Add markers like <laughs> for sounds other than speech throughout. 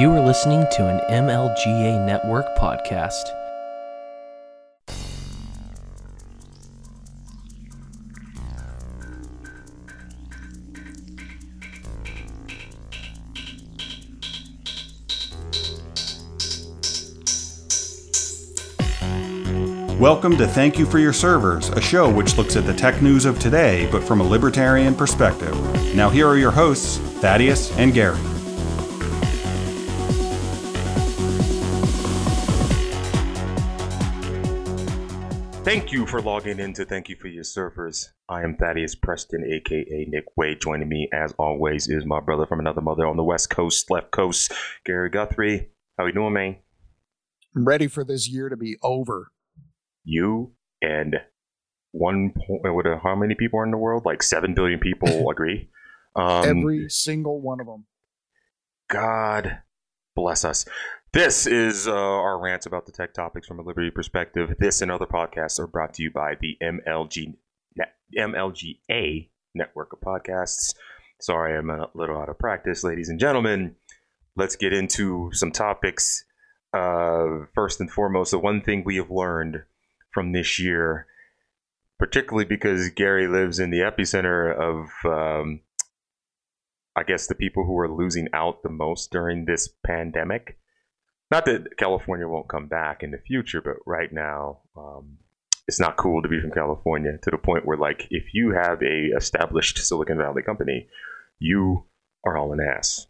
You are listening to an MLGA Network podcast. Welcome to Thank You for Your Servers, a show which looks at the tech news of today, but from a libertarian perspective. Now, here are your hosts, Thaddeus and Gary. Thank you for logging in to Thank You for Your Servers. I am Thaddeus Preston, aka Nick Wade. Joining me, as always, is my brother from another mother on the West Coast, left coast, Gary Guthrie. How you doing, man? I'm ready for this year to be over. You and one point, what, uh, how many people are in the world? Like seven billion people <laughs> agree. Um, Every single one of them. God bless us. This is uh, our rants about the tech topics from a liberty perspective. This and other podcasts are brought to you by the MLG MLGA network of podcasts. Sorry, I'm a little out of practice, ladies and gentlemen. Let's get into some topics. Uh, first and foremost, the one thing we have learned from this year, particularly because Gary lives in the epicenter of, um, I guess, the people who are losing out the most during this pandemic not that California won't come back in the future, but right now, um, it's not cool to be from California to the point where, like, if you have a established Silicon Valley company, you are all an ass.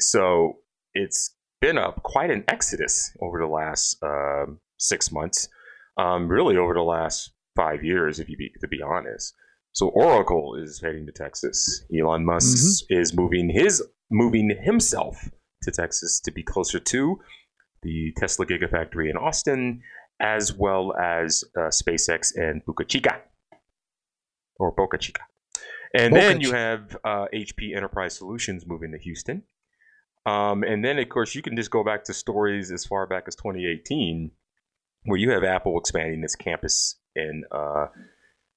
So it's been a quite an exodus over the last um, six months, um, really over the last five years, if you be to be honest. So Oracle is heading to Texas. Elon Musk is moving his moving himself to Texas to be closer to the Tesla Gigafactory in Austin, as well as uh, SpaceX and Boca Chica or Boca Chica. And Boca then you have uh, HP Enterprise Solutions moving to Houston. Um, and then, of course, you can just go back to stories as far back as 2018, where you have Apple expanding its campus in uh,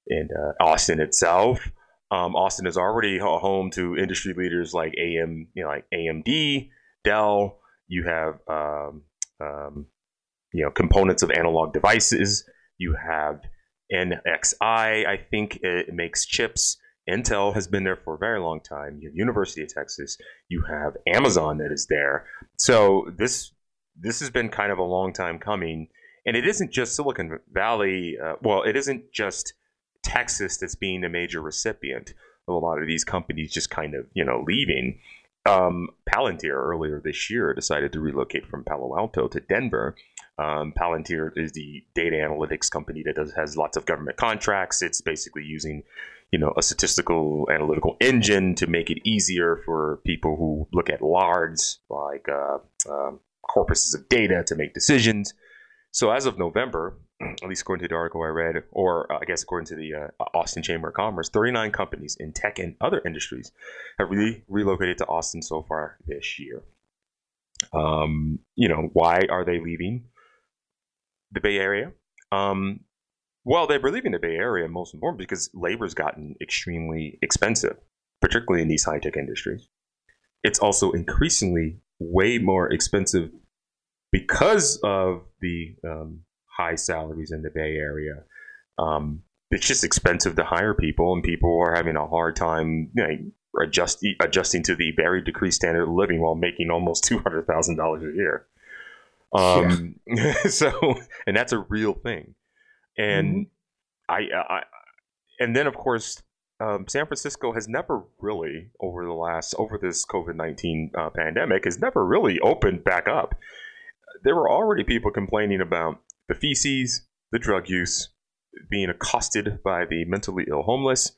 in uh, Austin itself. Um, Austin is already home to industry leaders like AM, you know, like AMD, Dell. You have um, um, you know components of analog devices. You have NXI. I think it makes chips. Intel has been there for a very long time. You have University of Texas. You have Amazon that is there. So this this has been kind of a long time coming, and it isn't just Silicon Valley. Uh, well, it isn't just Texas that's being the major recipient of a lot of these companies just kind of you know leaving. Um, Palantir earlier this year decided to relocate from Palo Alto to Denver. Um, Palantir is the data analytics company that does has lots of government contracts. It's basically using you know a statistical analytical engine to make it easier for people who look at large like uh, um, corpuses of data to make decisions. So as of November, at least according to the article I read, or uh, I guess according to the uh, Austin Chamber of Commerce, 39 companies in tech and other industries have really relocated to Austin so far this year. Um, you know, why are they leaving the Bay Area? Um, well, they're leaving the Bay Area most important because labor's gotten extremely expensive, particularly in these high tech industries. It's also increasingly way more expensive because of the um, high salaries in the Bay Area. Um, it's just expensive to hire people, and people are having a hard time you know, adjust, adjusting to the very decreased standard of living while making almost two hundred thousand dollars a year. Um, <laughs> so, and that's a real thing. And I, I, and then of course, um, San Francisco has never really over the last over this COVID nineteen uh, pandemic has never really opened back up. There were already people complaining about the feces, the drug use, being accosted by the mentally ill homeless.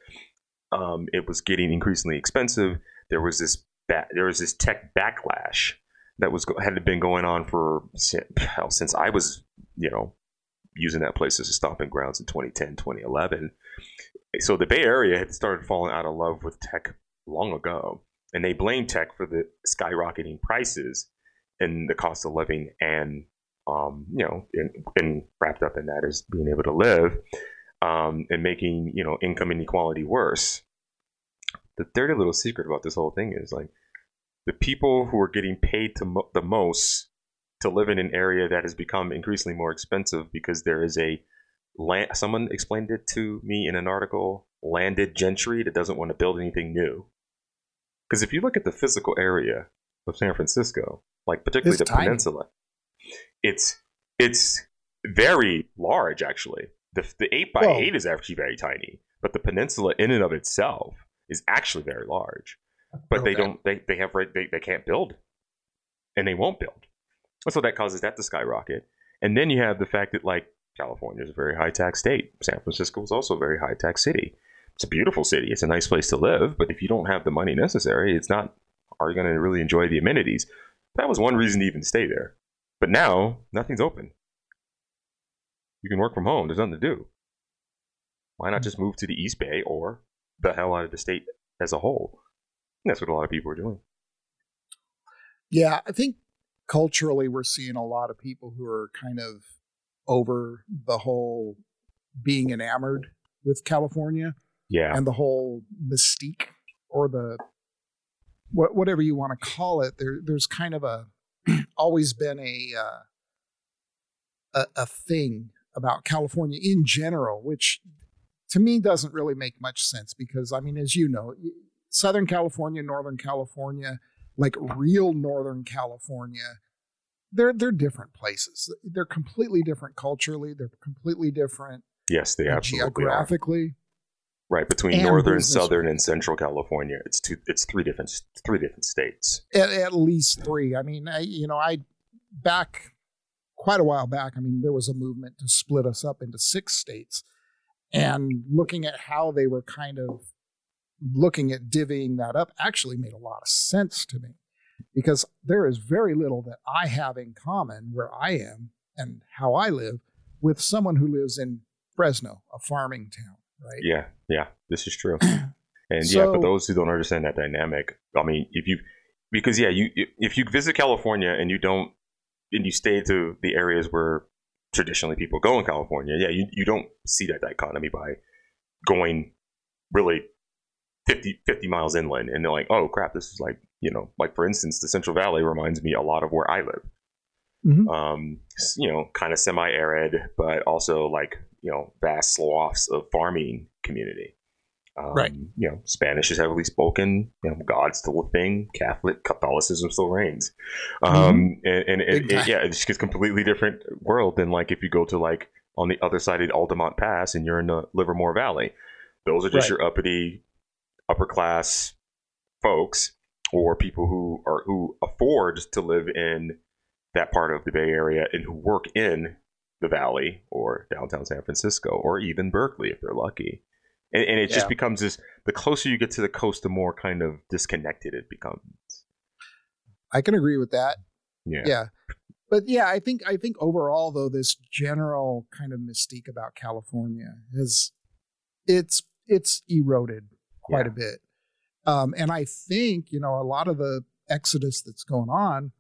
Um, it was getting increasingly expensive. There was this ba- there was this tech backlash that was had been going on for hell, since I was you know using that place as a stomping grounds in 2010 2011 so the bay area had started falling out of love with tech long ago and they blamed tech for the skyrocketing prices and the cost of living and um, you know and, and wrapped up in that is being able to live um, and making you know income inequality worse the dirty little secret about this whole thing is like the people who are getting paid to mo- the most to live in an area that has become increasingly more expensive because there is a land. Someone explained it to me in an article. Landed gentry that doesn't want to build anything new. Because if you look at the physical area of San Francisco, like particularly It's the tiny. peninsula, it's it's very large actually. The the eight by eight is actually very tiny, but the peninsula in and of itself is actually very large. But they don't they, they have right they, they can't build. And they won't build. So that causes that to skyrocket. And then you have the fact that like California is a very high tax state. San Francisco is also a very high tax city. It's a beautiful city. It's a nice place to live, but if you don't have the money necessary, it's not are you going to really enjoy the amenities? That was one reason to even stay there. But now nothing's open. You can work from home. There's nothing to do. Why not just move to the East Bay or the hell out of the state as a whole? And that's what a lot of people are doing. Yeah, I think culturally we're seeing a lot of people who are kind of over the whole being enamored with California Yeah. and the whole mystique or the whatever you want to call it. There there's kind of a always been a uh, a, a thing about California in general, which to me doesn't really make much sense because I mean, as you know, Southern California, Northern California, like real Northern California, they're they're different places. They're completely different culturally. They're completely different Yes, they uh, absolutely are. Right between and northern, southern, and central California, it's two. It's three different. Three different states. At, at least three. I mean, I, you know, I back quite a while back. I mean, there was a movement to split us up into six states, and looking at how they were kind of looking at divvying that up actually made a lot of sense to me because there is very little that I have in common where I am and how I live with someone who lives in Fresno, a farming town, right? Yeah, yeah, this is true. <clears throat> And yeah, for those who don't understand that dynamic, I mean, if you because yeah, you if you visit California and you don't and you stay to the areas where traditionally people go in California, yeah, you, you don't see that dichotomy by going really 50, 50 miles inland and they're like, oh crap, this is like you know, like for instance, the Central Valley reminds me a lot of where I live. Mhm. Um, you know, kind of semi-arid, but also like you know, vast swaths of farming community. Um, Right. You know, Spanish is heavily spoken. You know, God's still a thing. Catholic Catholicism still reigns. Um, and, and, and- time. yeah, it's just a completely different world than like if you go to like on the other side of Altamont Pass and you're in the Livermore Valley. Those are just Right. your uppity, upper class folks or people who are who afford to live in that part of the Bay Area and who work in the Valley or downtown San Francisco or even Berkeley if they're lucky. And, and it just becomes this the closer you get to the coast, the more kind of disconnected it becomes. I can agree with that. Yeah. yeah but yeah i think i think overall though this general kind of mystique about california is it's it's eroded quite Yeah. a bit um and i think you know a lot of the exodus that's going on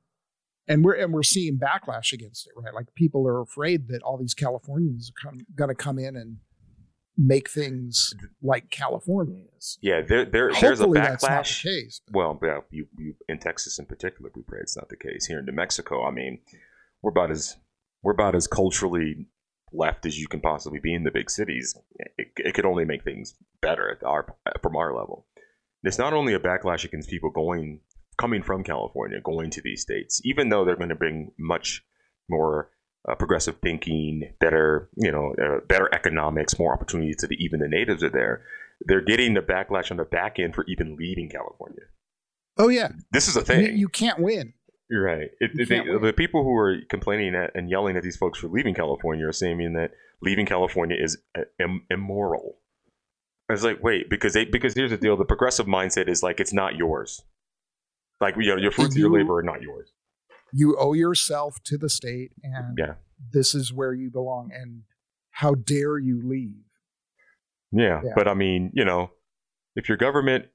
and we're and we're seeing backlash against it right like people are afraid that all these californians are going to come in and make things like california is Yeah, there, there there's a Hopefully that's not backlash. the case Well, yeah, you, you in Texas in particular, we pray it's not the case. Here in New Mexico, I mean, we're about as we're about as culturally left as you can possibly be in the big cities. It, it could only make things better at our from our level. It's not only a backlash against people going coming from California, going to these states, even though they're going to bring much more uh, progressive thinking, better you know, uh, better economics, more opportunities to the even the natives are there. They're getting the backlash on the back end for even leaving California. oh yeah This is a thing. you can't win You're right. It, You they- win. the people who are complaining at, and yelling at these folks for leaving California are saying that leaving California is uh, im- immoral. It's like wait because they because here's the deal: the progressive mindset is like it's not yours. Like you know, your fruits of your labor are not yours. you owe yourself to the state and Yeah. this is where you belong and how dare you leave Yeah, Yeah. but I mean, you know, if your government,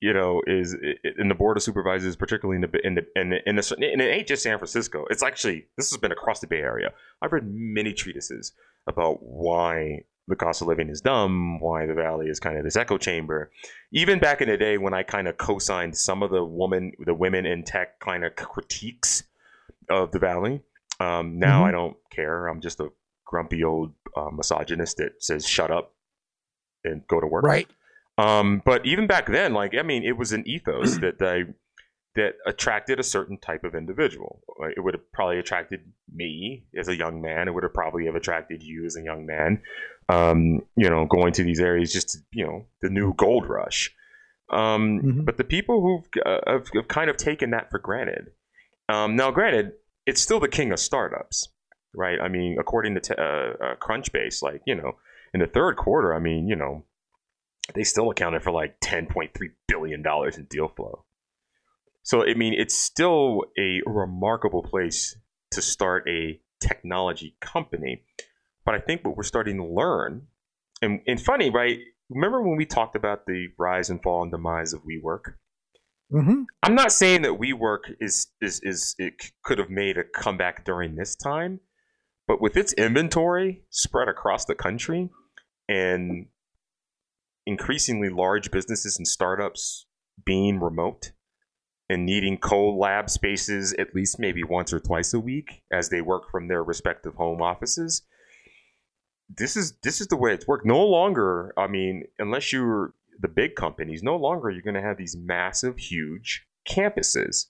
you know, is in the board of supervisors, particularly in the in the in the, in the and it ain't just San Francisco. It's actually this has been across the Bay Area. I've read many treatises about why the cost of living is dumb, why the valley is kind of this echo chamber. Even back in the day when I kind of co-signed some of the woman, the women in tech kind of critiques of the valley. Um, now Mhm. I don't care. I'm just a grumpy old uh, misogynist that says shut up and go to work. Right. Um, but even back then, like I mean, it was an ethos that I that attracted a certain type of individual. It would have probably attracted me as a young man. It would have probably have attracted you as a young man. Um, you know, going to these areas just to, you know the new gold rush. Um, Mhm. But the people who've uh, have, have kind of taken that for granted. Um, now, granted, it's still the king of startups, right? I mean, according to t- uh, uh, Crunchbase, like you know, in the third quarter, I mean, you know, they still accounted for like 10.3 billion dollars in deal flow. So I mean, it's still a remarkable place to start a technology company. But I think what we're starting to learn, and, and funny, right? Remember when we talked about the rise and fall and demise of WeWork? hmm I'm not saying that WeWork is is is it could have made a comeback during this time, but with its inventory spread across the country and increasingly large businesses and startups being remote and needing co-lab spaces at least maybe once or twice a week as they work from their respective home offices. This is this is the way it's worked. No longer i mean unless you're the big companies no longer you're going to have these massive huge campuses.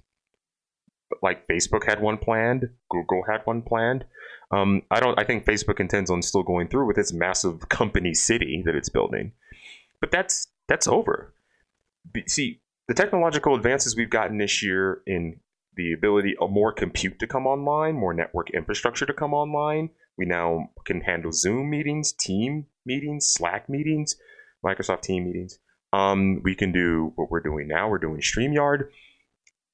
Like facebook had one planned google had one planned. Um, i don't i think facebook intends on still going through with its massive company city that it's building. But that's that's over. See the technological advances we've gotten this year in the ability of more compute to come online more network infrastructure to come online. We now can handle zoom meetings team meetings slack meetings microsoft team meetings. Um, we can do what we're doing now. We're doing streamyard.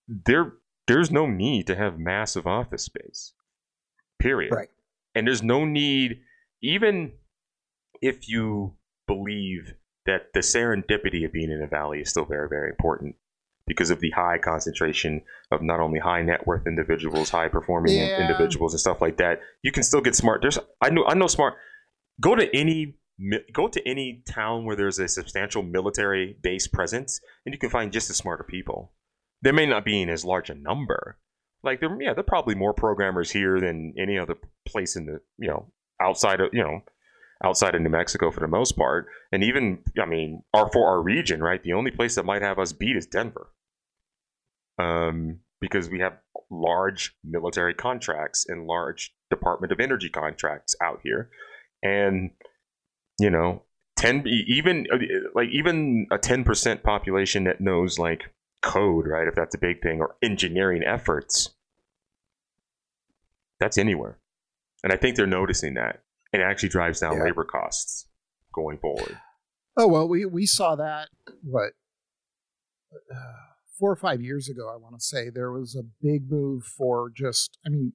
There there's no need to have massive office space period. Right. and there's no need even if you believe that the serendipity of being in a valley is still very very important because of the high concentration of not only high net worth individuals high performing Yeah. individuals and stuff like that. You can still get smart. There's i know i know smart. Go to any go to any town where there's a substantial military base presence and you can find just as smarter people. There may not be in as large a number. Like there yeah there are probably more programmers here than any other place in the you know outside of you know outside of New Mexico for the most part. And even I mean our for our region right the only place that might have us beat is Denver. Um because we have large military contracts and large Department of Energy contracts out here. And you know 10 e- even like even a 10% population that knows like code right if that's a big thing or engineering efforts that's anywhere. And i think they're noticing that and it actually drives down Yeah. labor costs going forward Oh well, we we saw that what uh, four or five years ago. I want to say there was a big move for just. I mean,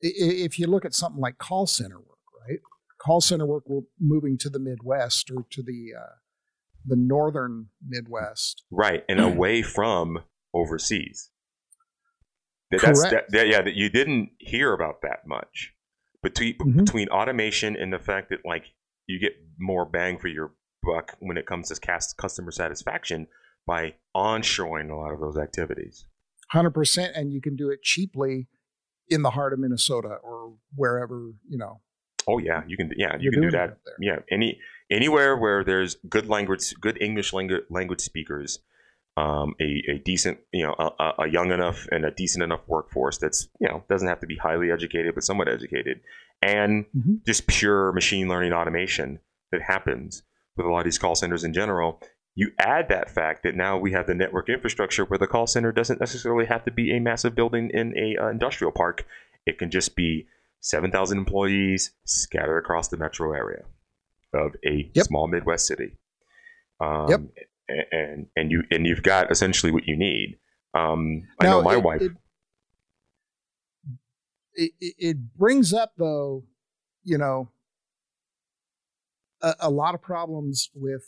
if you look at something like call center work, right? Call center work were moving to the Midwest or to the uh, the northern Midwest. right and <clears throat> away from overseas That- that's that, Correct. that- yeah that you didn't hear about that much between Mhm. between automation and the fact that like you get more bang for your buck when it comes to cast customer satisfaction by onshoring a lot of those activities Hundred percent, and you can do it cheaply in the heart of Minnesota or wherever you know. oh yeah you can yeah you can do that yeah any anywhere where there's good language good english language language speakers um, a, a decent you know a, a- young enough and a decent enough workforce that's you know doesn't have to be highly educated but somewhat educated and Mhm. just pure machine learning automation that happens with a lot of these call centers in general you add that fact that now we have the network infrastructure where the call center doesn't necessarily have to be a massive building in a uh, industrial park it can just be 7,000 employees scattered across the metro area of a Yep. small Midwest city. Um, Yep. And and you and you've got essentially what you need. Um, I know my it- wife. It, it, it- it brings up, though, you know, a, a lot of problems with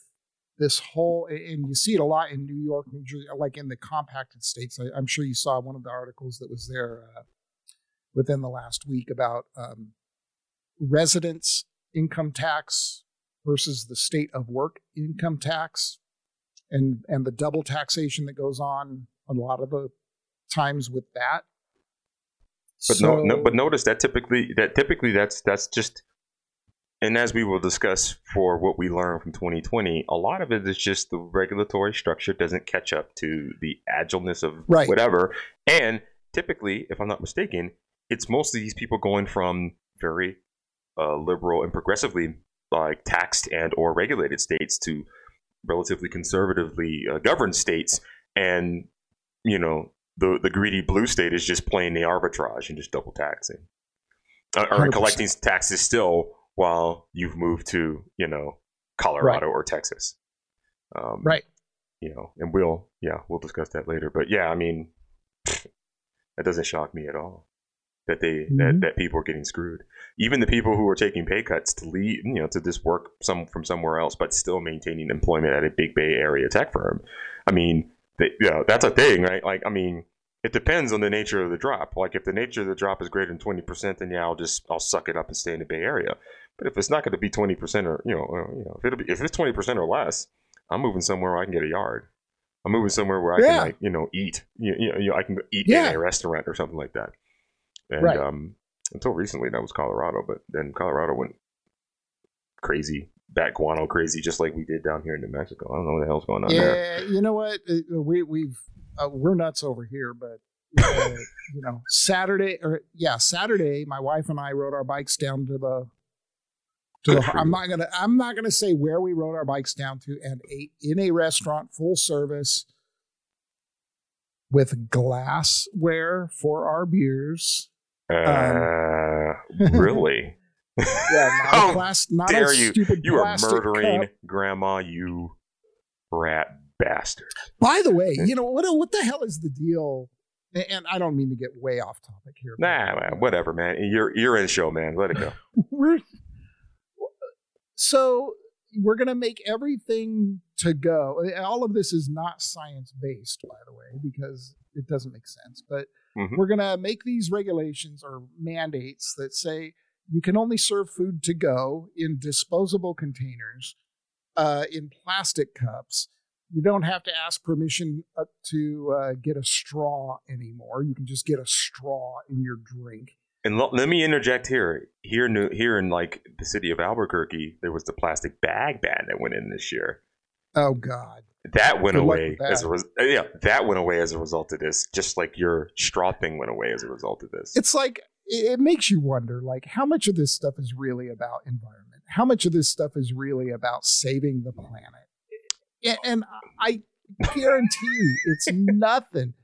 this whole, and you see it a lot in New York, New Jersey, like in the compacted states. I, I'm sure you saw one of the articles that was there uh, within the last week about um, residents income tax versus the state of work income tax and and the double taxation that goes on a lot of the times with that. But so, no, no, but notice that typically that typically that's that's just and as we will discuss for what we learned from 2020, a lot of it is just the regulatory structure doesn't catch up to the agileness of right. whatever. And typically, if I'm not mistaken, it's mostly these people going from very uh, liberal and progressively like taxed and or regulated states to relatively conservatively uh, governed states, and you know the the greedy blue state is just playing the arbitrage and just double taxing uh, or 100%. collecting taxes still while you've moved to you know Colorado right. or Texas. Um, right. You know, and we'll yeah we'll discuss that later. But yeah, I mean <sighs> that doesn't shock me at all that they mm-hmm. that, that people are getting screwed. Even the people who are taking pay cuts to leave, you know, to just work some from somewhere else, but still maintaining employment at a big Bay Area tech firm. I mean, they, you know, that's a thing, right? Like, I mean, it depends on the nature of the drop. Like, if the nature of the drop is greater than twenty percent, then yeah, I'll just I'll suck it up and stay in the Bay Area. But if it's not going to be twenty percent or you know, uh, you know, if it'll be if it's twenty percent or less, I'm moving somewhere where I can get a yard. I'm moving somewhere where I yeah. can like you know eat. You, you, know, you know, I can eat yeah. in a restaurant or something like that. And right. um, until recently, that was Colorado, but then Colorado went crazy, bat guano crazy, just like we did down here in New Mexico. I don't know what the hell's going on yeah, there. you know what? Uh, we we've uh, we're nuts over here, but uh, you know, Saturday or yeah, Saturday, my wife and I rode our bikes down to the. To the I'm not gonna. I'm not gonna say where we rode our bikes down to, and ate in a restaurant, full service, with glassware for our beers um, uh, <laughs> really? yeah, not a <laughs> class, not dare a you? Stupid you are murdering cup. grandma, you rat bastard. By the way, you know what? What the hell is the deal? And I don't mean to get way off topic here. Nah, man, whatever, man. You're you're in show, man. Let it go. <laughs> we're, so we're gonna make everything to go. All of this is not science based, by the way, because it doesn't make sense. But Mm-hmm. We're going to make these regulations or mandates that say you can only serve food to go in disposable containers, uh, in plastic cups. You don't have to ask permission to uh, get a straw anymore. You can just get a straw in your drink. And lo- let me interject here. Here, in, here in like the city of Albuquerque, there was the plastic bag ban that went in this year. Oh God! That went away as a res- yeah. That went away as a result of this. Just like your straw thing went away as a result of this. It's like it makes you wonder, like how much of this stuff is really about environment? How much of this stuff is really about saving the planet? And I guarantee <laughs> it's nothing.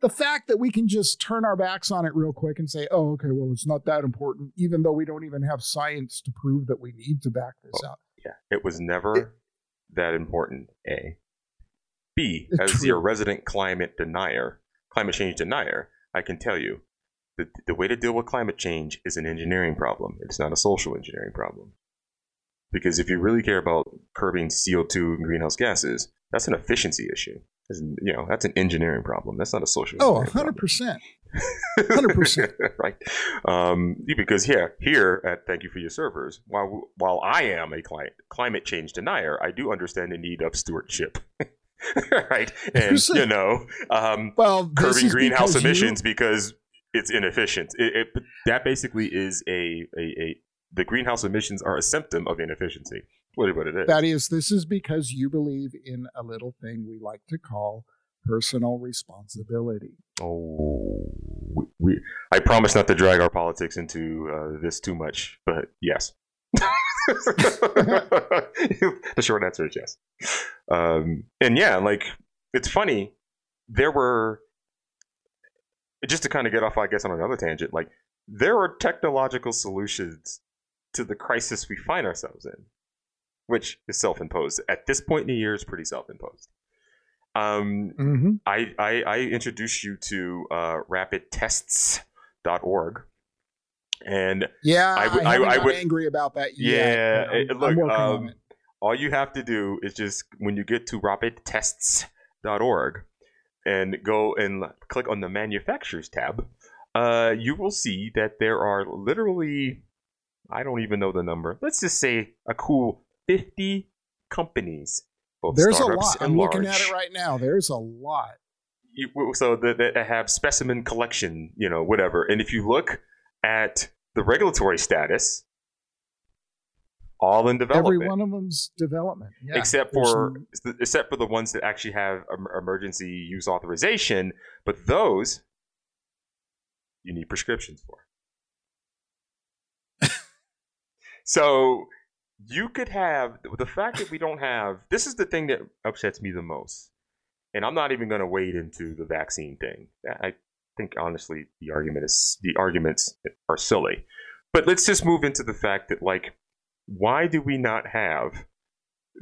The fact that we can just turn our backs on it real quick and say, "Oh, okay, well, it's not that important," even though we don't even have science to prove that we need to back this oh, Yeah, it was never it, that important. A. B, <laughs> as True. your resident climate denier, climate change denier, I can tell you the, the way to deal with climate change is an engineering problem. It's not a social engineering problem. Because if you really care about curbing CO2 and greenhouse gases, that's an efficiency issue. you know, that's an engineering problem. That's not a social. Oh, 100%. 100%. <laughs> right. Um, because here, here at Thank You for Your Servers, while, while I am a climate, climate change denier, I do understand the need of stewardship. <laughs> <laughs> right? And you know, um, well, curbing greenhouse emissions you... because it's inefficient. It, it, that basically is a, a, a the greenhouse emissions are a symptom of inefficiency. What, what it is. That is, this is because you believe in a little thing we like to call personal responsibility. Oh, we, we I promise not to drag our politics into uh, this too much, but yes. <laughs> the short answer is yes. Um, and yeah, like it's funny. There were just to kind of get off, I guess, on another tangent. Like there are technological solutions to the crisis we find ourselves in, which is self-imposed. At this point in the year, is pretty self-imposed. Um, mm-hmm. I, I, I introduced you to uh, rapidtests.org and yeah, I, I, I, I would angry about that. Yeah, it, look, um, all you have to do is just when you get to rapidtests.org and go and click on the manufacturers tab, uh, you will see that there are literally I don't even know the number. Let's just say a cool 50 companies. There's a lot. and I'm looking at it right now. There's a lot. You, so that that have specimen collection, you know, whatever. And if you look at the regulatory status, all in development, Every one of them's development. Yeah, except for except for the ones that actually have emergency use authorization. But those you need prescriptions for. <laughs> so you could have the fact that we don't have this is the thing that upsets me the most and i'm not even going to wade into the vaccine thing i think honestly the argument is the arguments are silly but let's just move into the fact that like why do we not have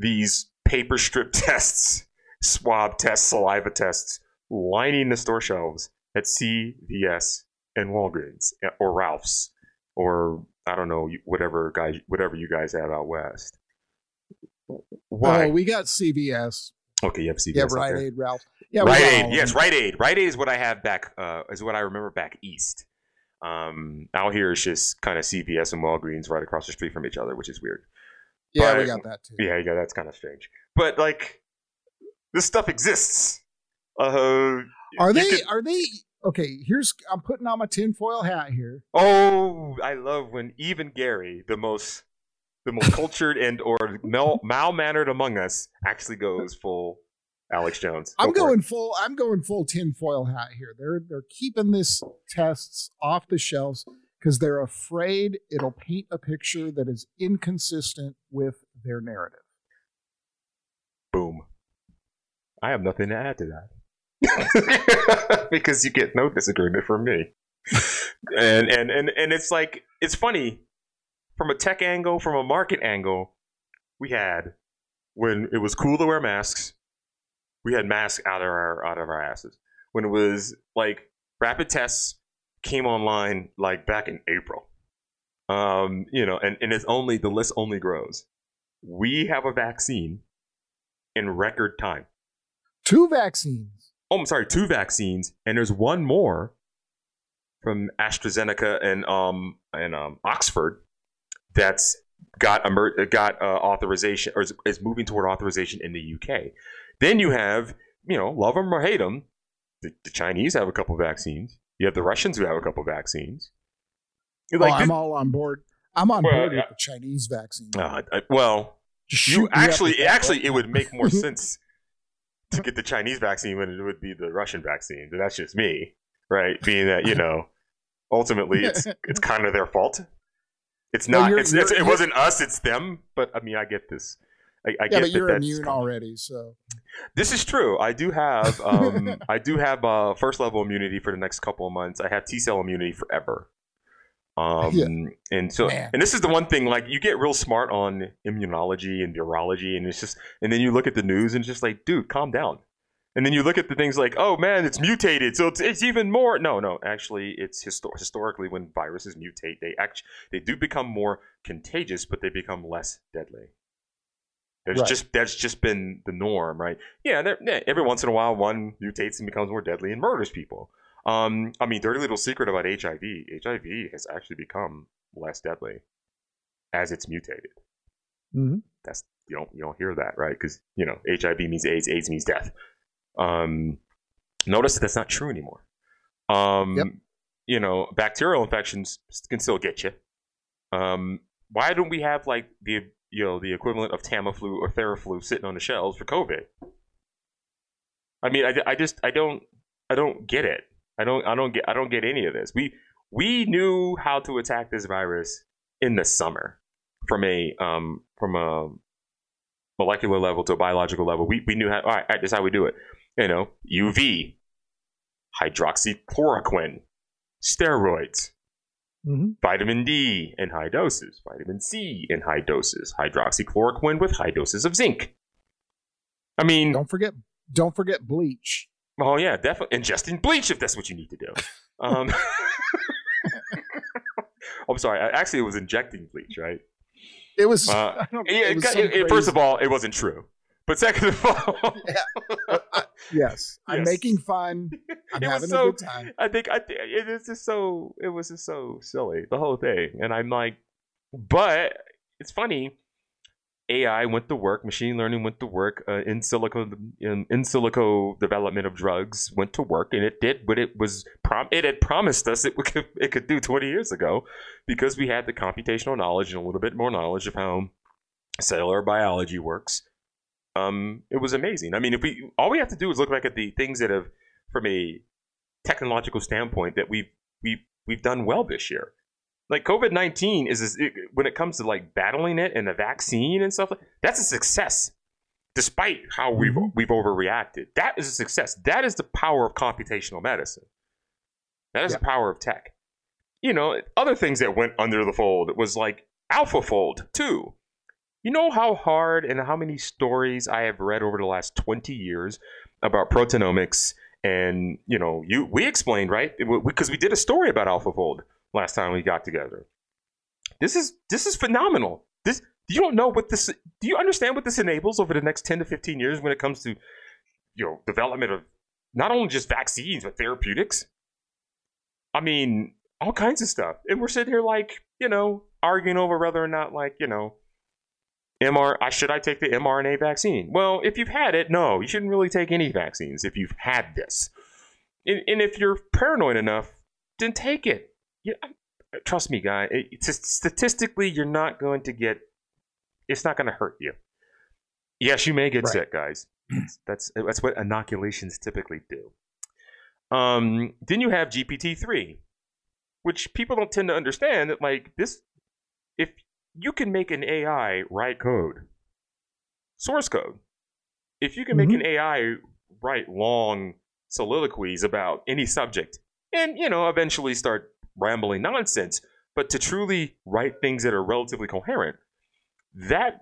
these paper strip <laughs> tests swab tests saliva tests lining the store shelves at cvs and walgreens or ralph's or I don't know whatever guys whatever you guys have out west. Oh, why? Oh, we got CVS. Okay, you have CVS. Yeah, Rite. Aid, Ralph. Yeah, Rite all Aid. Yes. Rite Aid. Rite Aid is what I have back. Uh, is what I remember back east. Um, out here is just kind of CVS and Walgreens right across the street from each other, which is weird. Yeah, but- we got that too. Yeah, yeah, that's kind of strange. But like, this stuff exists. Uh, Are they? could- Are they? Okay, here's. I'm putting on my tinfoil hat here. Oh, I love when even Gary, the most the most cultured and or mal mannered among us, actually goes full Alex Jones. I'm Go it. going full. I'm going full tinfoil hat here. They're they're keeping this tests off the shelves because they're afraid it'll paint a picture that is inconsistent with their narrative. Boom. I have nothing to add to that. <laughs> because you get no disagreement from me. <laughs> and, and and and it's like it's funny from a tech angle, from a market angle, we had when it was cool to wear masks, we had masks out of our out of our asses. When it was like rapid tests came online like back in April. Um, you know, and, and it's only the list only grows. We have a vaccine in record time. Two vaccines. Oh, I'm sorry, two vaccines, and there's one more from AstraZeneca and um and um Oxford that's got emer- got uh, authorization or is, is moving toward authorization in the UK. Then you have you know love them or hate them. The, the Chinese have a couple vaccines. You have the Russians who have a couple vaccines. You're oh, I'm all on board. I'm on Well, board with the Chinese vaccine. uh, I- well, you shoot me up actually actually it would make more <laughs> sense to get the Chinese vaccine than it would be the Russian vaccine. But that's just me, right? Being that you know, ultimately it's <laughs> it's kind of their fault. It's Well, not. you're- it's, it's, you're- it wasn't us. It's them. But I mean, I get this. I, I yeah, get but you're that's immune already, so This is true. I do have um, <laughs> I do have uh, first level immunity for the next couple of months. I have T cell immunity forever. Um, Yeah. and so Man. and this is the one thing like you get real smart on immunology and virology and it's just and then you look at the news and it's just like dude calm down and then you look at the things like oh man it's mutated so it's, it's even more no no actually it's histor- historically when viruses mutate they act they do become more contagious but they become less deadly that's Right. just that's just been the norm right yeah, yeah every once in a while one mutates and becomes more deadly and murders people um, I mean, dirty little secret about HIV. HIV has actually become less deadly as it's mutated. Mhm. That's you don't you don't hear that right because you know HIV means AIDS, AIDS means death. Um, notice that that's not true anymore. Um, Yep. you know, bacterial infections can still get you. Um, why don't we have like the you know the equivalent of Tamiflu or Theraflu sitting on the shelves for COVID? I mean, I, I just I don't I don't get it. I don't I don't get I don't get any of this. We we knew how to attack this virus in the summer from a um from a molecular level to a biological level. We we knew how all right, all right, this is how we do it. You know, UV, hydroxychloroquine, steroids, Mhm. vitamin D in high doses, vitamin C in high doses, hydroxychloroquine with high doses of zinc. I mean, don't forget don't forget bleach. Oh yeah, definitely ingesting bleach if that's what you need to do. <laughs> Um, <laughs> I'm sorry. I- Actually, it was injecting bleach, right? It was. Uh, <laughs> I don't know, it was it- it- first of all, it wasn't true. But second of all, <laughs> yes, I'm Yes. making fun. <laughs> I'm it having was so. a good time. I think I thi- it is just so. It was just so silly, the whole thing. And I'm like, but it's funny. AI went to work, machine learning went to work, uh, in silico in, in silico development of drugs went to work, and it did what it was prom- it had promised us it could <laughs> it could do 20 years ago, because we had the computational knowledge and a little bit more knowledge of how cellular biology works. Um, it was amazing. I mean, if we all we have to do is look back at the things that have, from a technological standpoint, that we've we've we've done well this year like COVID nineteen is this, it, when it comes to like battling it and the vaccine and stuff. That's a success, despite how we've Mm-hmm. we've overreacted. That is a success. That is the power of computational medicine. That is Yeah. the power of tech. You know, other things that went under the fold was like AlphaFold 2. You know how hard and how many stories I have read over the last twenty years about proteomics and you know you we explained right because we did a story about AlphaFold last time we got together. This is this is phenomenal. This you don't know what this do you understand what this enables over the next 10 to 15 years when it comes to you know development of not only just vaccines but therapeutics? I mean, all kinds of stuff. And we're sitting here like, you know, arguing over whether or not like, you know, MR I should I take the mRNA vaccine? Well, if you've had it, no, you shouldn't really take any vaccines if you've had this. And, and if you're paranoid enough, then take it trust me, guy. It, it's statistically, you're not going to get. It's not going to hurt you. Yes, you may get Right. sick, guys. That's that's what inoculations typically do. Um, then you have GPT three, which people don't tend to understand. That like this, if you can make an AI write code, source code, if you can make mm-hmm. an AI write long soliloquies about any subject, and you know eventually start rambling nonsense, but to truly write things that are relatively coherent, that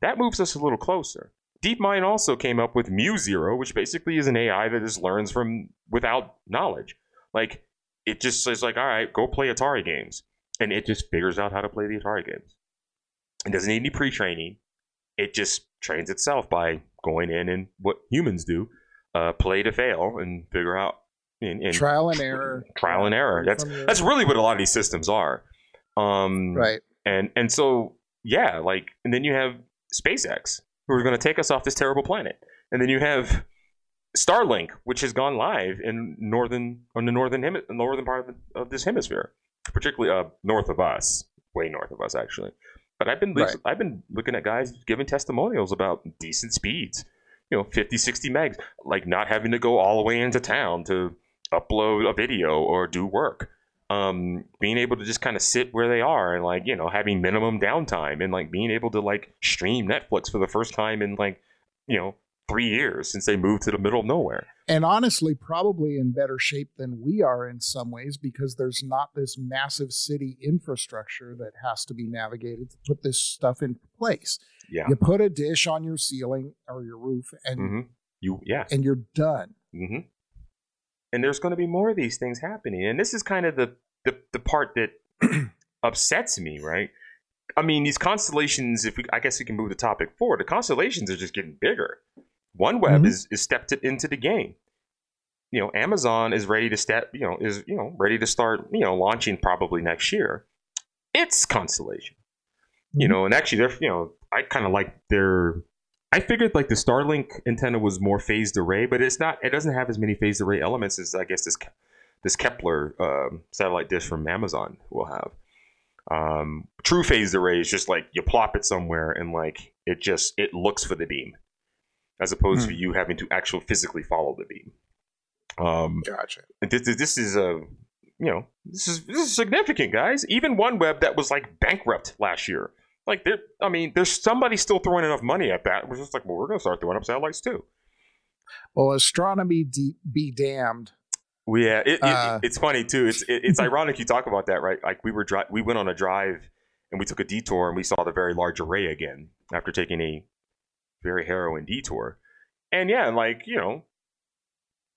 that moves us a little closer. DeepMind also came up with MuZero, which basically is an AI that just learns from without knowledge. Like it just says like, all right, go play Atari games, and it just figures out how to play the Atari games. It doesn't need any pre-training. It just trains itself by going in and what humans do, uh, play to fail and figure out and, and Trial and error. trial and error. That's that's really what a lot of these systems are. Um, right. And and so yeah, like and then you have SpaceX who are going to take us off this terrible planet, and then you have Starlink, which has gone live in northern on the northern hemi- northern part of, the, of this hemisphere, particularly uh, north of us, way north of us actually. But I've been Right. I've been looking at guys giving testimonials about decent speeds, you know, 50, 60 megs, like not having to go all the way into town to upload a video or do work. Um, being able to just kind of sit where they are and like you know having minimum downtime and like being able to like stream Netflix for the first time in like you know three years since they moved to the middle of nowhere. And honestly, probably in better shape than we are in some ways because there's not this massive city infrastructure that has to be navigated to put this stuff in place. Yeah. You put a dish on your ceiling or your roof and hmm You yeah. and you're done. hmm And there's going to be more of these things happening, and this is kind of the the, the part that <clears throat> upsets me, right? I mean, these constellations. If we, I guess we can move the topic forward. The constellations are just getting bigger. OneWeb Mhm. is is stepped it into the game. You know, Amazon is ready to step. You know, is you know ready to start. You know, launching probably next year. It's constellation. You Mhm. know, and actually, they're you know, I kind of like their I figured like the Starlink antenna was more phased array, but it's not. It doesn't have as many phased array elements as I guess this this Kepler um, satellite dish from Amazon will have. Um, true phased array is just like you plop it somewhere and like it just it looks for the beam, as opposed to you having to actually physically follow the beam. Um, Gotcha. this, this is a you know this is this is significant, guys. Even OneWeb that was like bankrupt last year. Like there, I mean, there's somebody still throwing enough money at that. We're just like, well, we're gonna start throwing up satellites too. Well, astronomy de- be damned. Well, yeah, it, it, Uh, it's funny too. It's it, it's ironic you talk about that, right? Like we were dri- we went on a drive and we took a detour and we saw the very large array again after taking a very harrowing detour. And yeah, like you know,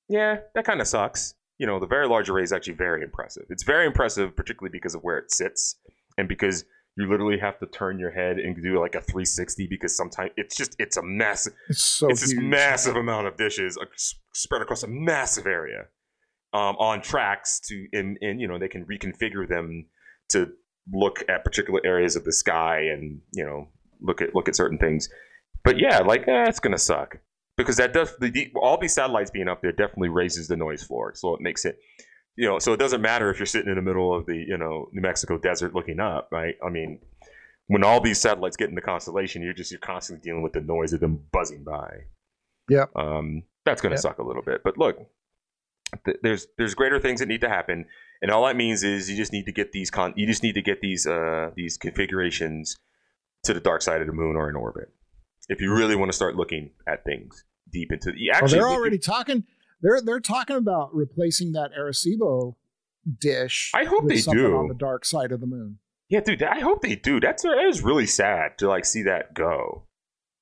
yeah, that kind of sucks. You know, the very large array is actually very impressive. It's very impressive, particularly because of where it sits and because you literally have to turn your head and do like a 360 because sometimes it's just it's a massive It's so it's this massive amount of dishes uh, spread across a massive area um, on tracks to and, and you know they can reconfigure them to look at particular areas of the sky and you know look at look at certain things. But yeah, like eh, it's gonna suck because that does the, the, all these satellites being up there definitely raises the noise floor, so it makes it you know so it doesn't matter if you're sitting in the middle of the you know New Mexico desert looking up, right? I mean, when all these satellites get in the constellation, you're just you're constantly dealing with the noise of them buzzing by. Yeah, Um, that's gonna Yep. suck a little bit, but look, th- there's there's greater things that need to happen, and all that means is you just need to get these con you just need to get these uh these configurations to the dark side of the moon or in orbit if you really want to start looking at things deep into the Well, actually they're already talking. They're they're talking about replacing that Arecibo dish. I hope with they do. on the dark side of the moon. yeah dude I hope they do that's that is really sad to like see that go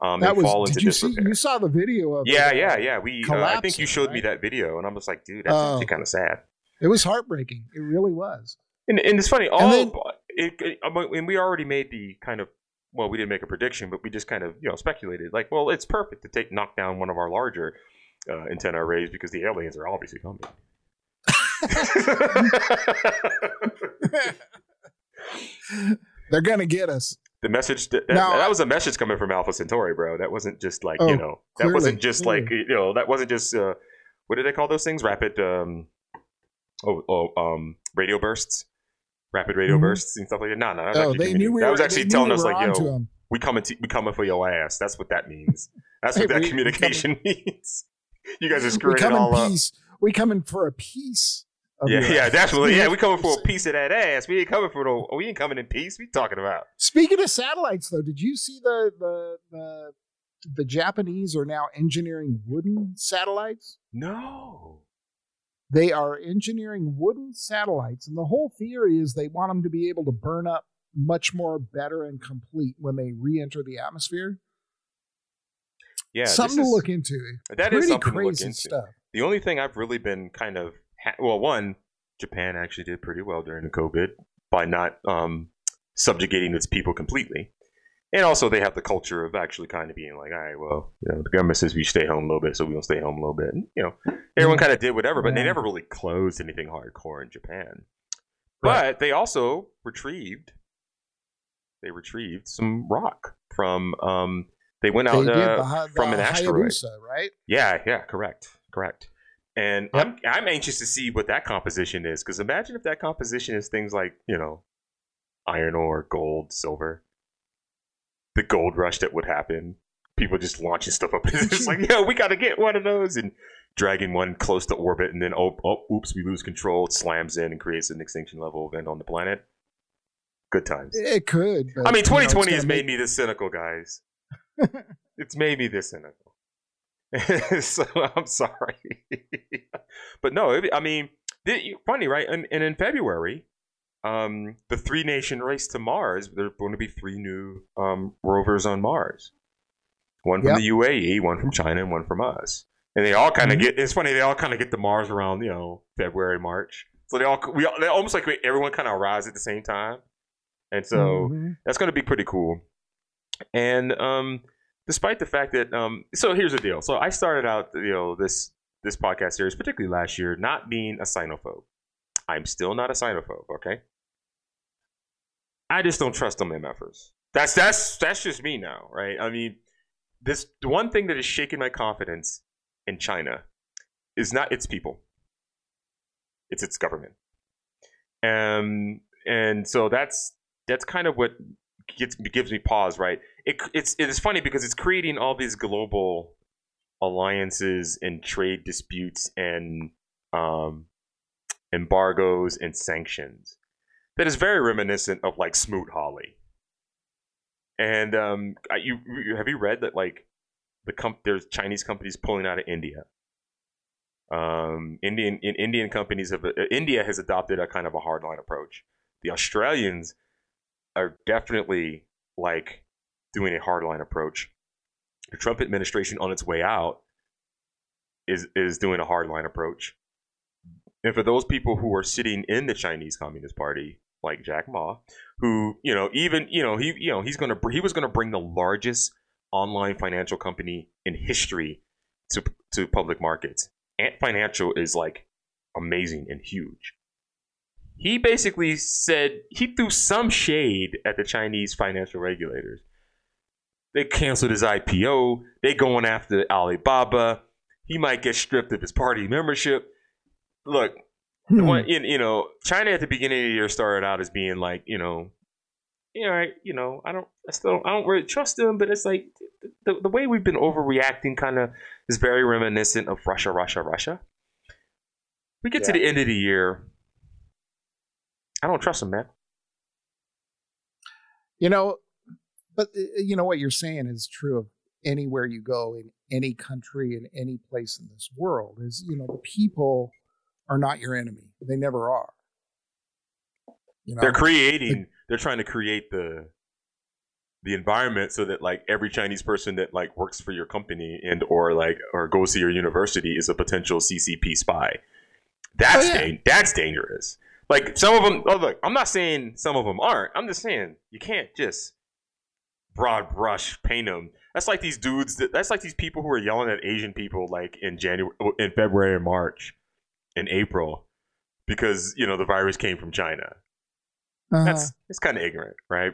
um that was. fall into Did you see? You saw the video of yeah it. yeah yeah we uh, I think you showed me that video and I'm just like dude that's Oh. actually kind of sad It was heartbreaking. It really was. And, and it's funny, all then- it, it, I mean, and we already made the kind of well, we didn't make a prediction, but we just kind of you know speculated like, well, it's perfect to take knock down one of our larger uh, antenna arrays because the aliens are obviously coming. <laughs> They're gonna get us. the message that, that, Now, that was a message coming from Alpha Centauri, bro. That wasn't just like Oh, you know that clearly, wasn't just like you know that wasn't just uh, what did they call those things? Rapid um oh oh um radio bursts. Rapid radio Mhm. bursts and stuff like that. No, no, that was Oh, actually they knew we that were. was actually telling we us like, yo, we coming to we coming for your ass. That's what that means. That's Hey, what that communication <laughs> means. You guys are screwing it all in up. We coming for a piece. Yeah, yeah, definitely. Yeah, we coming for a piece of that ass. We ain't coming for no. We ain't coming in peace. We talking about. Speaking of satellites, though, did you see the the the the Japanese are now engineering wooden satellites? No. They are engineering wooden satellites, and the whole theory is they want them to be able to burn up much more better and complete when they re-enter the atmosphere. Yeah, this something to look into. That is Pretty something to look crazy into. stuff. The only thing I've really been kind of ha- well, one, Japan actually did pretty well during the COVID by not um, subjugating its people completely, and also they have the culture of actually kind of being like, all right, well, you know, the government says we stay home a little bit, so we gonna stay home a little bit. And, you know, everyone kind of did whatever, but they never really closed anything hardcore in Japan. Right. But they also retrieved, they retrieved some rock from. Um, they went out did uh, the, Hi- from an asteroid. Hayabusa, right? Yeah, yeah, correct, correct. And. I'm I'm anxious to see what that composition is because imagine if that composition is things like you know, iron ore, gold, silver. The gold rush that would happen. People just launching stuff up. <laughs> It's just like, <laughs> yo, we got to get one of those and dragging one close to orbit, and then oh, oh, oops, we lose control. It slams in and creates an extinction level event on the planet. Good times. It could. I mean, you know, it's 2020 has made me this cynical, guys. <laughs> it's made me this cynical. so I'm sorry, but no, it- I mean, funny, right? And, and in February, um, the three nation race to Mars. There's going to be three new um, rovers on Mars. One from Yep. the UAE, one from China, and one from us. And they all kind of Mhm. get. It's funny. They all kind of get to Mars around you know February, March. So they all we all- they almost like everyone kind of arrives at the same time. And so Mhm. that's going to be pretty cool. And um, despite the fact that, um, so here's the deal. So I started out, you know, this this podcast series, particularly last year, not being a sinophobe. I'm still not a sinophobe. Okay. I just don't trust them MFers. That's that's that's just me now, right? I mean, this the one thing that is shaking my confidence in China is not its people. It's its government. Um, and so that's that's kind of what gets gives me pause, right? It, it's it is funny because it's creating all these global alliances and trade disputes and um, embargoes and sanctions that is very reminiscent of like Smoot Hawley. And um, you, you have you read that like the com- there's Chinese companies pulling out of India. Um, Indian in, Indian companies have uh, India has adopted a kind of a hardline approach. The Australians are definitely like doing a hardline approach. The Trump administration on its way out is is doing a hardline approach. And for those people who are sitting in the Chinese Communist Party, like Jack Ma, who you know even you know he you know he's gonna he was gonna bring the largest online financial company in history to to public markets. Ant Financial is like amazing and huge. he basically said he threw some shade at the Chinese financial regulators. They canceled his IPO. They going after Alibaba. He might get stripped of his party membership. Look, Hmm. one, you, you know, China at the beginning of the year started out as being like, you know, you know, you know, I don't, I still, I don't really trust them, but it's like the, the way we've been overreacting kind of is very reminiscent of Russia, Russia, Russia. We get to the end of the year, I don't trust them, man. You know, but uh, you know what you're saying is true of anywhere you go in any country in any place in this world is you know the people are not your enemy. They never are. You know, They're creating, they're trying to create the the environment so that like every Chinese person that like works for your company and or like or goes to your university is a potential CCP spy. That's Oh, yeah. dan- that's dangerous. Like some of them. Oh, look, I'm not saying some of them aren't. I'm just saying you can't just broad brush paint them. That's like these dudes. That, that's like these people who are yelling at Asian people like in January, in February and March, in April, because you know the virus came from China. uh-huh. That's it's kind of ignorant, right?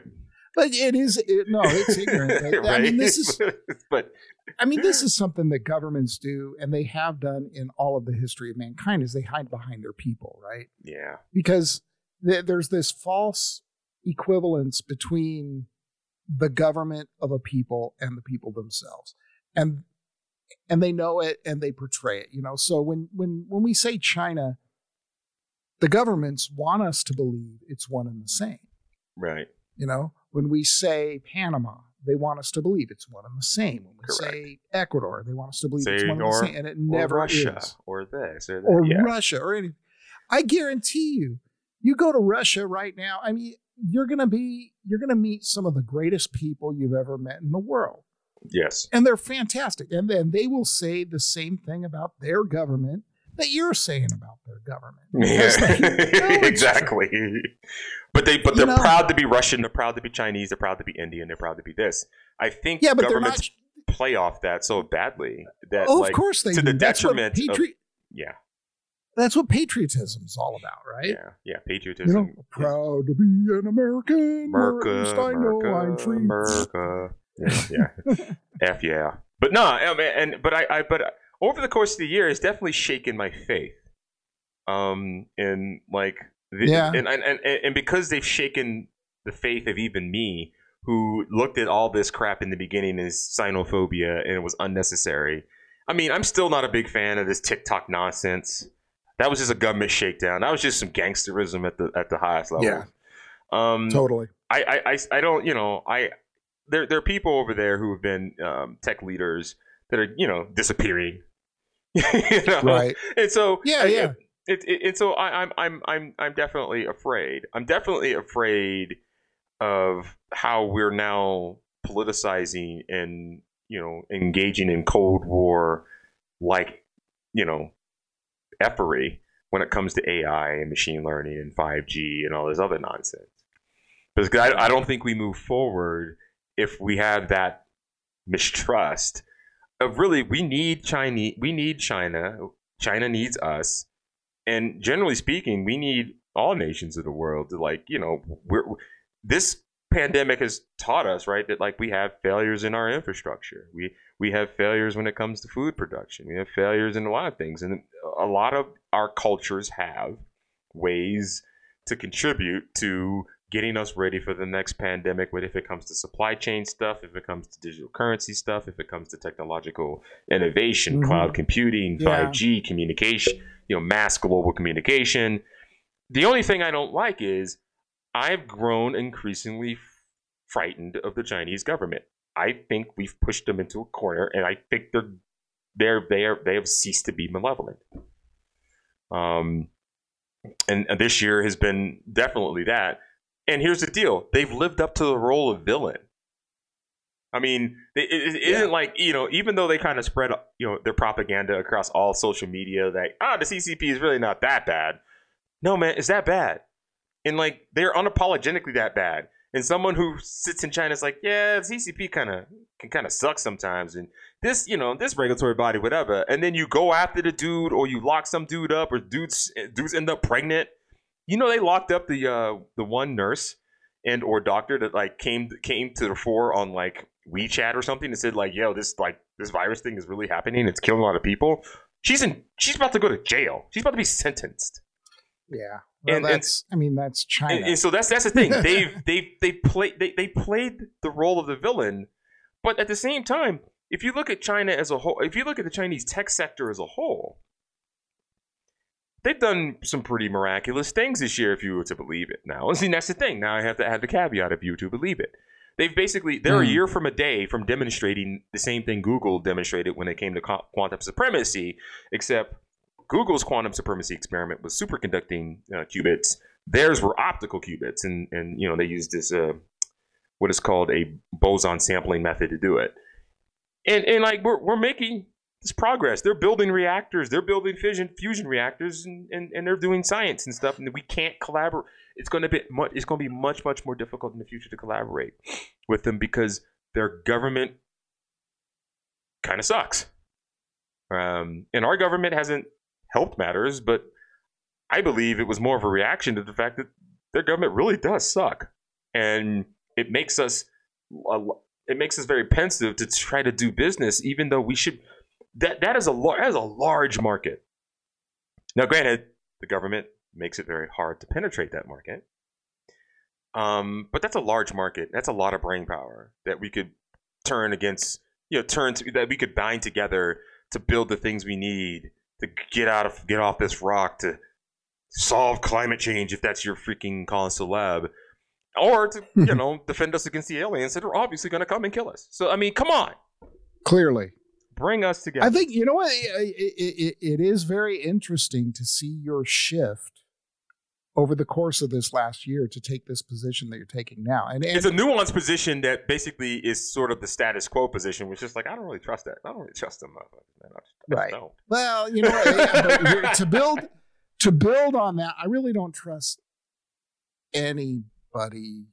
but it is it, no, it's ignorant. But, I <laughs> mean, this is <laughs> but I mean, this is something that governments do, and they have done in all of the history of mankind. Is they hide behind their people, right? yeah, because th- there's this false equivalence between the government of a people and the people themselves and and they know it and they portray it you know so when when when we say china the governments want us to believe it's one and the same right. you know when we say panama they want us to believe it's one and the same when we Correct. say ecuador they want us to believe it's Say one and the same and it Or never Russia is or this or that. or yeah. Russia or anything. I guarantee you, you go to Russia right now. I mean, you're gonna be you're gonna meet some of the greatest people you've ever met in the world, Yes. and they're fantastic. And then they will say the same thing about their government that you're saying about their government. <laughs> Because they know it's exactly. But they but You they're know- proud to be Russian, they're proud to be Chinese, they're proud to be Indian, they're proud to be this. I think Yeah, but governments not. play off that so badly that Oh, like of course they to do. the that's detriment of- patri- yeah, That's what patriotism is all about, right? yeah, yeah, You patriotism. know, proud to be an American. America, where at least I know I'm America. America. Yeah, yeah. <laughs> F yeah. But no, I mean, and but I, I but over the course of the year, it's definitely shaken my faith. Um, in like, the, Yeah. and, and and and because they've shaken the faith of even me, who looked at all this crap in the beginning as xenophobia and it was unnecessary. I mean, I'm still not a big fan of this TikTok nonsense. That was just a government shakedown. That was just some gangsterism at the at the highest level. Yeah. Um, Totally. I, I, I, I don't, you know, I there there are people over there who have been um, tech leaders that are, you know, disappearing. <laughs> you know? Right. And so Yeah, I- yeah. It, it, and so I, I'm I'm I'm I'm definitely afraid. I'm definitely afraid of how we're now politicizing and you know engaging in Cold War like you know effery when it comes to AI and machine learning and 5G and all this other nonsense. Because I, I don't think we move forward if we have that mistrust of really we need Chinese we need China China needs us. And generally speaking we need all nations of the world to like you know we're this pandemic has taught us right that like we have failures in our infrastructure. We we have failures when it comes to food production. We have failures in a lot of things. And a lot of our cultures have ways to contribute to getting us ready for the next pandemic but if it comes to supply chain stuff if it comes to digital currency stuff if it comes to technological innovation Mhm. cloud computing Yeah. 5g communication you know mass global communication the only thing i don't like is i've grown increasingly frightened of the chinese government i think we've pushed them into a corner and i think they're they're they are they have ceased to be malevolent um and this year has been definitely that and here's the deal. They've lived up to the role of villain. I mean it, it, it isn't like you know even though they kind of spread you know their propaganda across all social media that ah the ccp is really not that bad. No man it's that bad. And like they're unapologetically that bad. And someone who sits in china is like yeah the ccp kind of can kind of suck sometimes. And this you know this regulatory body whatever. And then you go after the dude or you lock some dude up or dudes dudes end up pregnant you know they locked up the uh, the one nurse and or doctor that like came came to the fore on like WeChat or something and said like, "Yo, this like this virus thing is really happening. It's killing a lot of people." She's in. She's about to go to jail. She's about to be sentenced. Yeah. Well, And- and- that's. I mean, that's China. And, and so that's that's the thing. <laughs> They've they they played they, they played the role of the villain, but at the same time, if you look at China as a whole, if you look at the Chinese tech sector as a whole, they've done some pretty miraculous things this year. If you were to believe it, now <laughs> see that's the thing. Now I have to add the caveat if you were to believe it. They've basically they're a Hmm. year from a day from demonstrating the same thing Google demonstrated when it came to quantum supremacy, except Google's quantum supremacy experiment was superconducting uh, qubits. Theirs were optical qubits, and and you know they used this uh, what is called a boson sampling method to do it. And and like we're we're making this progress. They're building reactors. They're building fission fusion reactors, and, and, and they're doing science and stuff. And we can't collaborate. It's going to be much. It's going to be much much more difficult in the future to collaborate with them because their government kind of sucks. Um, and our government hasn't helped matters, but I believe it was more of a reaction to the fact that their government really does suck, and it makes us it makes us very pensive to try to do business, even though we should. That that is a lar- that is a large market. Now, granted, the government makes it very hard to penetrate that market. Um, but that's a large market. That's a lot of brain power that we could turn against. You know, turn to that we could bind together to build the things we need to get out of get off this rock to solve climate change if that's your freaking cause celeb or to <laughs> you know defend us against the aliens that are obviously going to come and kill us so i mean come on Clearly. Bring us together I think you know what it, it, it is very interesting to see your shift over the course of this last year to take this position that you're taking now. And, and it's a nuanced position that basically is sort of the status quo position which is like i don't really trust that i don't really trust them motherfuckers, man. I just, I Right. don't. well, you know, yeah, <laughs> to build to build on that, I really don't trust anybody.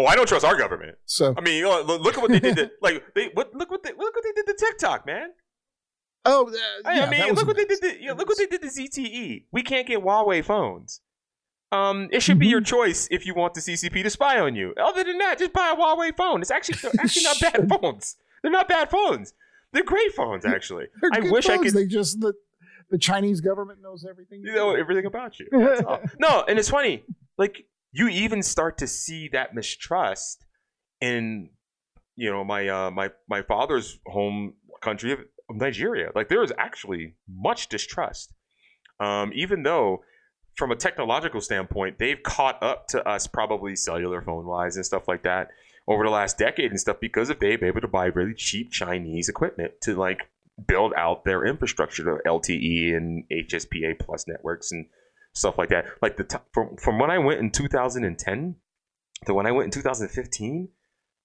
Oh i don't trust our government So, i mean you know, look, look at what they did to, <laughs> like they what look what they look what they did to tiktok man oh, uh, I, yeah, I mean, that was look what they did. To, you know, look what they did to ZTE. We can't get Huawei phones. Um, it should be Mm-hmm. your choice if you want the CCP to spy on you. Other than that, just buy a Huawei phone. It's actually actually not <laughs> bad phones. They're not bad phones. They're great phones, actually. <laughs> They're I wish I could They just the the Chinese government knows everything. you know everything about you. No, and it's funny. Like you even start to see that mistrust in you know my uh, my my father's home country of Nigeria. Like there is actually much distrust, um, even though from a technological standpoint they've caught up to us probably cellular phone wise and stuff like that over the last decade and stuff because of they've been able to buy really cheap Chinese equipment to like build out their infrastructure to LTE and HSPA plus networks and stuff like that. Like the t- from from when I went in 2010 to when I went in 2015,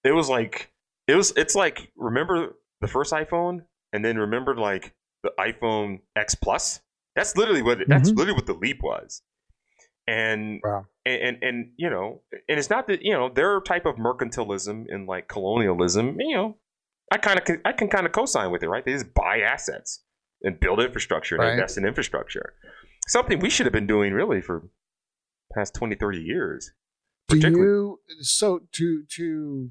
it was like it was it's like remember the first iPhone and then remember like the iPhone X Plus. That's literally what it, that's Mhm. literally what the leap was. And Wow. and, and and you know, and it's not that you know their type of mercantilism and like colonialism. You know, I kind of I can kind of co-sign with it, right? They just buy assets and build infrastructure and Right. invest in infrastructure. Something we should have been doing really for past 20, 30 years. Do you so to to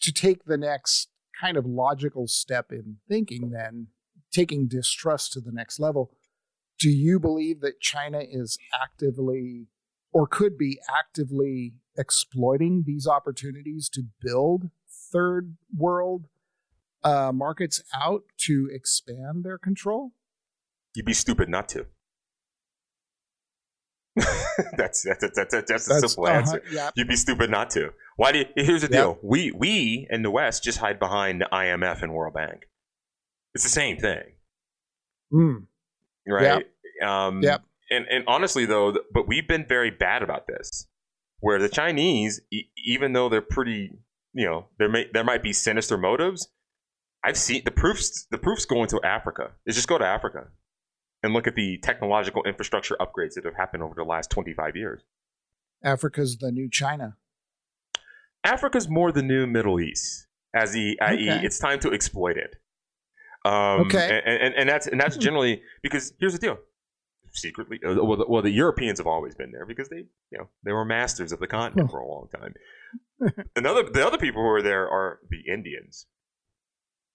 to take the next kind of logical step in thinking then taking distrust to the next level do you believe that China is actively or could be actively exploiting these opportunities to build third world uh, markets out to expand their control You'd be stupid not to. <laughs> that's, that's, that's, that's, that's a simple uh-huh, answer. yeah You'd be stupid not to. Why do you, here's the Yep. deal. We we in the West just hide behind the IMF and World Bank. It's the same thing, Mm, right? Um, Yep. And and honestly though, but we've been very bad about this. Where the Chinese, e- even though they're pretty, you know, there may there might be sinister motives. I've seen the proofs. The proofs going to Africa. Is just go to Africa and look at the technological infrastructure upgrades that have happened over the last 25 years. Africa's the new China Africa's more the new Middle East, as the i.e., it's time to exploit it. Um, Okay. and, and, and that's and that's generally because here's the deal: secretly. uh, Well, the, well, the Europeans have always been there because they, you know, they were masters of the continent for a long time. <laughs> Another, the other people who are there are the Indians.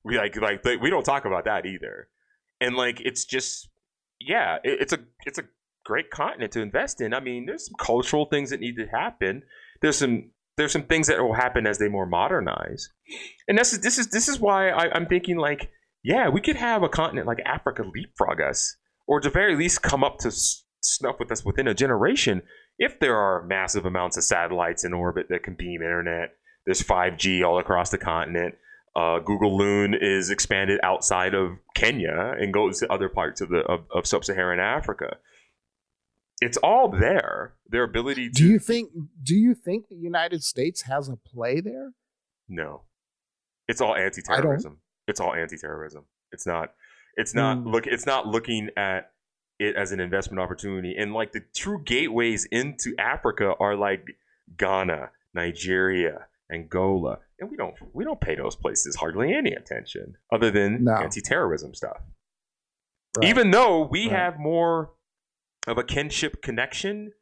We like, like they, we don't talk about that either, and like it's just, yeah, it, it's a, it's a great continent to invest in. I mean, there's some cultural things that need to happen. There's some, there's some things that will happen as they more modernize, and this is, this is, this is why I, I'm thinking like, yeah, we could have a continent like Africa leapfrog us or at the very least come up to snuff with us within a generation if there are massive amounts of satellites in orbit that can beam internet there's 5g all across the continent uh, google loon is expanded outside of kenya and goes to other parts of the of, of sub-saharan africa it's all there their ability to Do you think? Do you think the United States has a play there? no it's all anti-terrorism it's all anti-terrorism it's not it's not Hmm. look it's not looking at it as an investment opportunity and like the true gateways into africa are like ghana nigeria angola and we don't we don't pay those places hardly any attention other than No. anti-terrorism stuff Right. even though we Right. have more of a kinship connection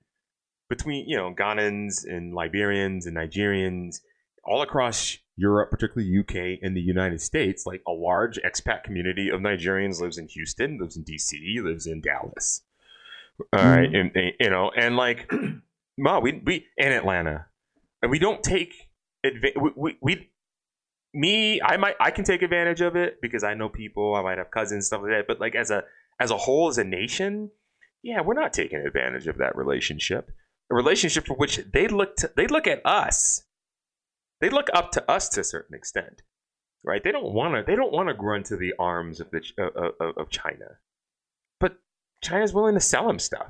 between you know Ghanans and Liberians and Nigerians all across Europe, particularly UK and the United States, like a large expat community of Nigerians lives in Houston, lives in DC, lives in Dallas. All right, mm-hmm. and, and, you know, and like, <clears throat> wow, we we in Atlanta, and we don't take adva- we, we, me I might I can take advantage of it because I know people, I might have cousins, stuff like that. But like as a as a whole, as a nation, yeah, we're not taking advantage of that relationship. A relationship for which they look to, they look at us. They look up to us to a certain extent, right? They don't want to they don't want to grow to the arms of the uh, of China, but China's willing to sell them stuff.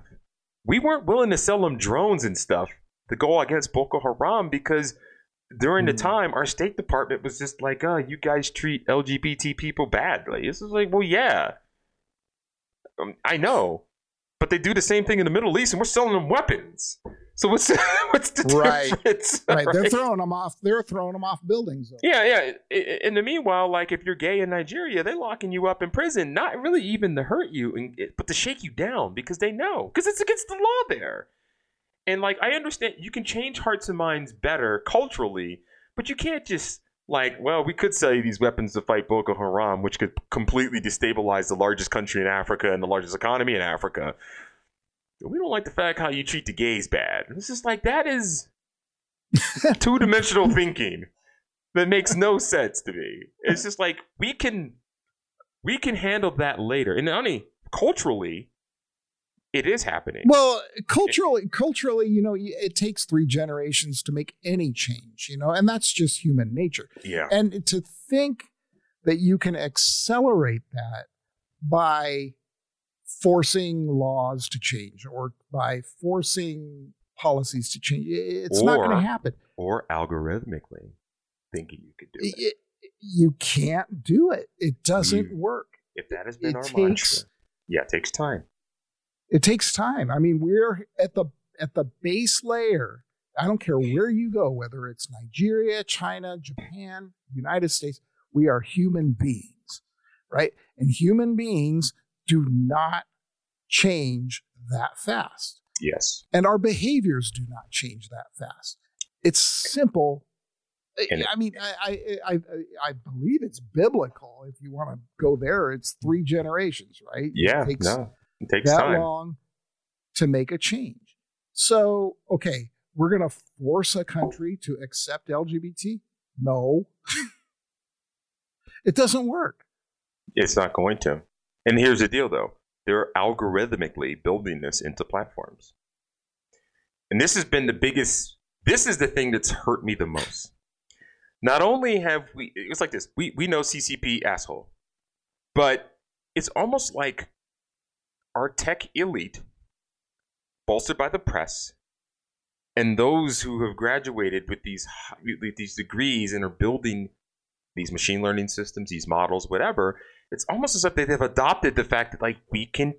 We weren't willing to sell them drones and stuff to go against Boko Haram because during the Mm. time our State Department was just like, "Oh, you guys treat LGBT people badly." This is like, well, yeah, um, I know, but they do the same thing in the Middle East, and we're selling them weapons. So what's <laughs> what's the Right. difference? <laughs> Right. They're throwing them off. They're throwing them off buildings. though. Yeah, yeah. In the meanwhile, like if you're gay in Nigeria, they're locking you up in prison, not really even to hurt you, and, but to shake you down because they know, because it's against the law there. And like I understand, you can change hearts and minds better culturally, but you can't just like, well, we could sell you these weapons to fight Boko Haram, which could completely destabilize the largest country in Africa and the largest economy in Africa. We don't like the fact how you treat the gays bad. It's just like that is <laughs> two dimensional thinking that makes no sense to me. It's just like we can we can handle that later. And only culturally, it is happening. Well, culturally, culturally, you know, it takes three generations to make any change, you know, and that's just human nature. yeah. And to think that you can accelerate that by forcing laws to change or by forcing policies to change, it's not going to happen. Or algorithmically thinking you could do it. It- you can't do it. It doesn't You- work. If that has been it our takes- mantra. Yeah, it takes time. It takes time. I mean, we're at the at the base layer. I don't care where you go, whether it's Nigeria, China, Japan, United States, we are human beings, right? And human beings do not change that fast. Yes. And our behaviors do not change that fast. It's simple. I- And- I mean, I, I, I, I believe it's biblical. If you want to go there, it's three generations, right? Yeah. It takes no. It takes that time. long to make a change. So, okay, we're going to force a country to accept LGBT? No. <laughs> it doesn't work. It's not going to. And here's the deal, though. They're algorithmically building this into platforms. And this has been the biggest, this is the thing that's hurt me the most. Not only have we, it's like this we, we know CCP asshole, but it's almost like our tech elite, bolstered by the press, and those who have graduated with these with these degrees and are building these machine learning systems, these models, whatever, it's almost as if they have adopted the fact that like we can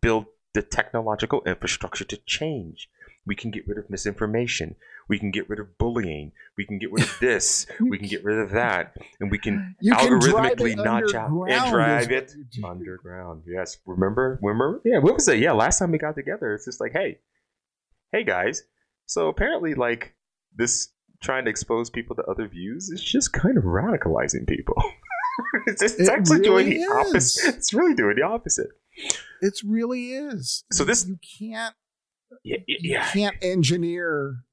build the technological infrastructure to change. We can get rid of misinformation. We can get rid of bullying. We can get rid of <laughs> this. we can get rid of that. And we can You algorithmically it notch out and drive it <laughs> underground. Yes. Remember? Remember? Yeah. What was it? Yeah. Last time we got together, it's just like, hey, hey guys. So apparently, like this trying to expose people to other views is just kind of radicalizing people. <laughs> it's, just, it's It actually really doing the is. opposite. It's really doing the opposite. It really is. So this- you can't Yeah. you can't engineer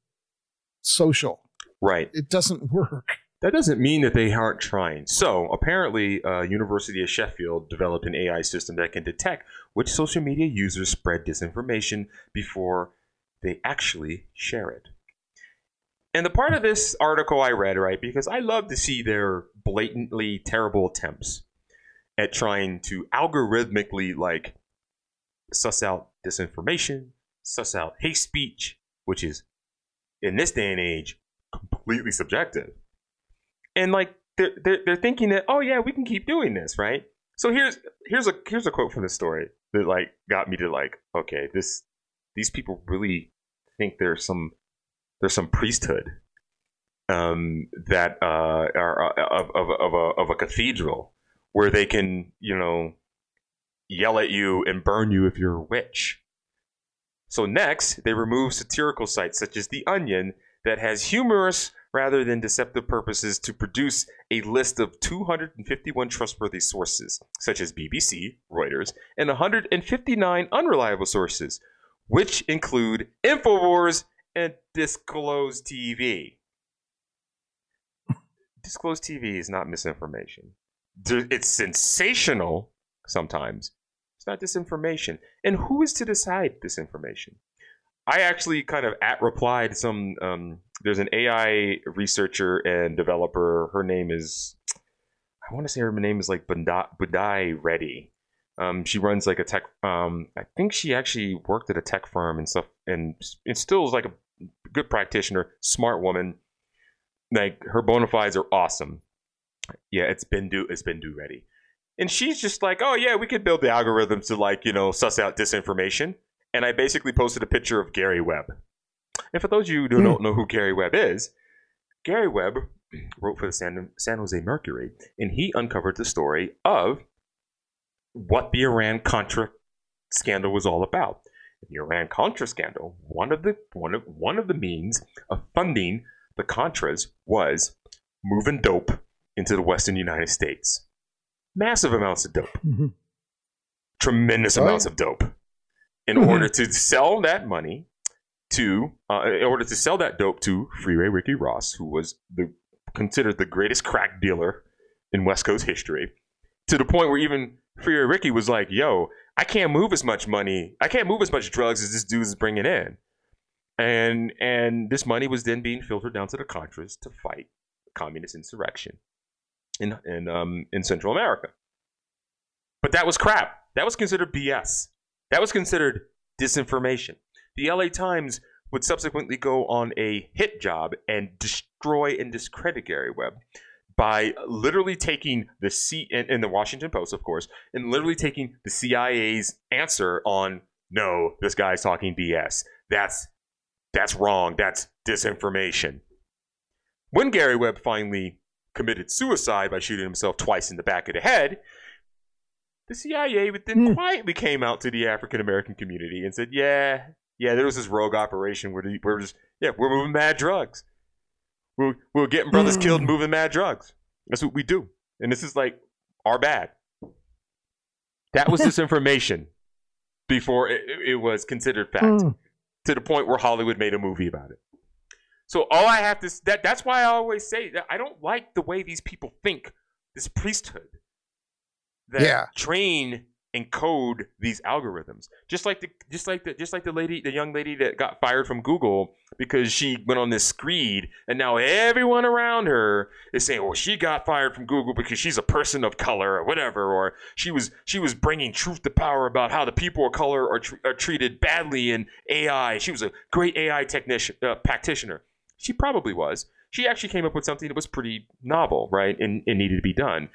social. Right. It doesn't <laughs> work. That doesn't mean that they aren't trying. So apparently, uh, University of Sheffield developed an AI system that can detect which social media users spread disinformation before they actually share it. And the part of this article I read, right, because I love to see their blatantly terrible attempts at trying to algorithmically like suss out disinformation, suss out hate speech, which is in this day and age completely subjective. And like they're, they're, they're thinking that oh yeah we can keep doing this right? So here's here's a here's a quote from the story that like got me to like okay this these people really think there's some there's some priesthood um that uh are uh, of of of a of a cathedral where they can you know yell at you and burn you if you're a witch so next they remove satirical sites such as the onion that has humorous rather than deceptive purposes to produce a list of 251 trustworthy sources, such as BBC, Reuters, and 159 unreliable sources, which include InfoWars and Disclose TV. Disclose TV is not misinformation. It's sensational sometimes. It's not disinformation. And who is to decide disinformation? I actually kind of at replied some. Um, there's an AI researcher and developer. Her name is, I want to say her name is like Budai, Reddy. Um, she runs like a tech. Um, I think she actually worked at a tech firm and stuff, and and still is like a good practitioner, smart woman. Like her bona fides are awesome. Yeah, it's been do it's Bindu Reddy, and she's just like, oh yeah, we could build the algorithms to like you know suss out disinformation and I basically posted a picture of Gary Webb. And for those of you who hmm. don't know who Gary Webb is, Gary Webb wrote for the San, San Jose Mercury, and he uncovered the story of what the Iran Contra scandal was all about. The Iran Contra scandal, one of the one of one of the means of funding the Contras was moving dope into the Western United States. Massive amounts of dope Mhm. tremendous amounts of dope in Mhm. order to sell that money to uh, in order to sell that dope to Freeway Ricky Ross, who was the considered the greatest crack dealer in West Coast history, to the point where even Freeway Ricky was like, "Yo, I can't move as much money. I can't move as much drugs as this dude is bringing in." And and this money was then being filtered down to the Contras to fight communist insurrection in in um in Central America. But that was crap. That was considered BS. That was considered disinformation. The LA Times would subsequently go on a hit job and destroy and discredit Gary Webb by literally taking the C in, the Washington Post, of course, and literally taking the CIA's answer on no, this guy's talking BS. That's that's wrong. That's disinformation. When Gary Webb finally committed suicide by shooting himself twice in the back of the head, the CIA then Hmm. quietly came out to the African American community and said, "Yeah, yeah, there was this rogue operation where we're just yeah we're moving mad drugs. We're we're getting brothers Hmm. killed, moving mad drugs. That's what we do, and this is like our bad. That was disinformation <laughs> before it, it- it was considered fact Mm. to the point where Hollywood made a movie about it. So all I have to that that's why I always say that I don't like the way these people think. This priesthood that Yeah. train and code these algorithms. Just like the just like the just like the lady the young lady that got fired from Google because she went on this screed and now everyone around her is saying, "Well, she got fired from Google because she's a person of color or whatever or she was she was bringing truth to power about how the people of color are, tr- are treated badly in AI. She was a great AI technician uh, practitioner. She probably was. She actually came up with something that was pretty novel, right? And, and needed to be done.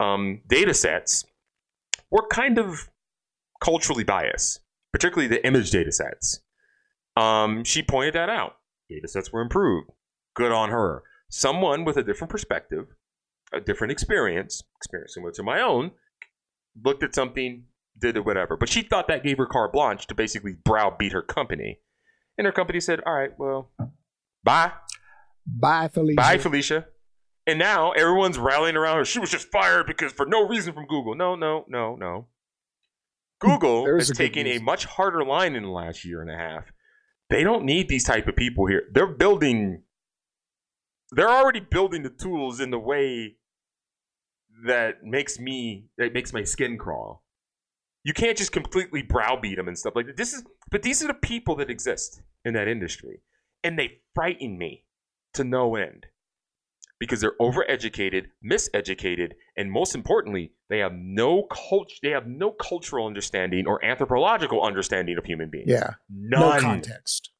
Um, data sets were kind of culturally biased, particularly the image data sets. Um, she pointed that out. Data sets were improved. Good on her. Someone with a different perspective, a different experience, experience similar to my own, looked at something, did it, whatever. But she thought that gave her carte blanche to basically browbeat her company. And her company said, all right, well, bye. Bye, Felicia. Bye, Felicia. And now everyone's rallying around her. She was just fired because for no reason from Google. No, no, no, no. Google has a taken a much harder line in the last year and a half. They don't need these type of people here. They're building they're already building the tools in the way that makes me that makes my skin crawl. You can't just completely browbeat them and stuff like that. This is but these are the people that exist in that industry. And they frighten me to no end. Because they're overeducated, miseducated, and most importantly, they have no cult- they have no cultural understanding or anthropological understanding of human beings. Yeah. None. No context.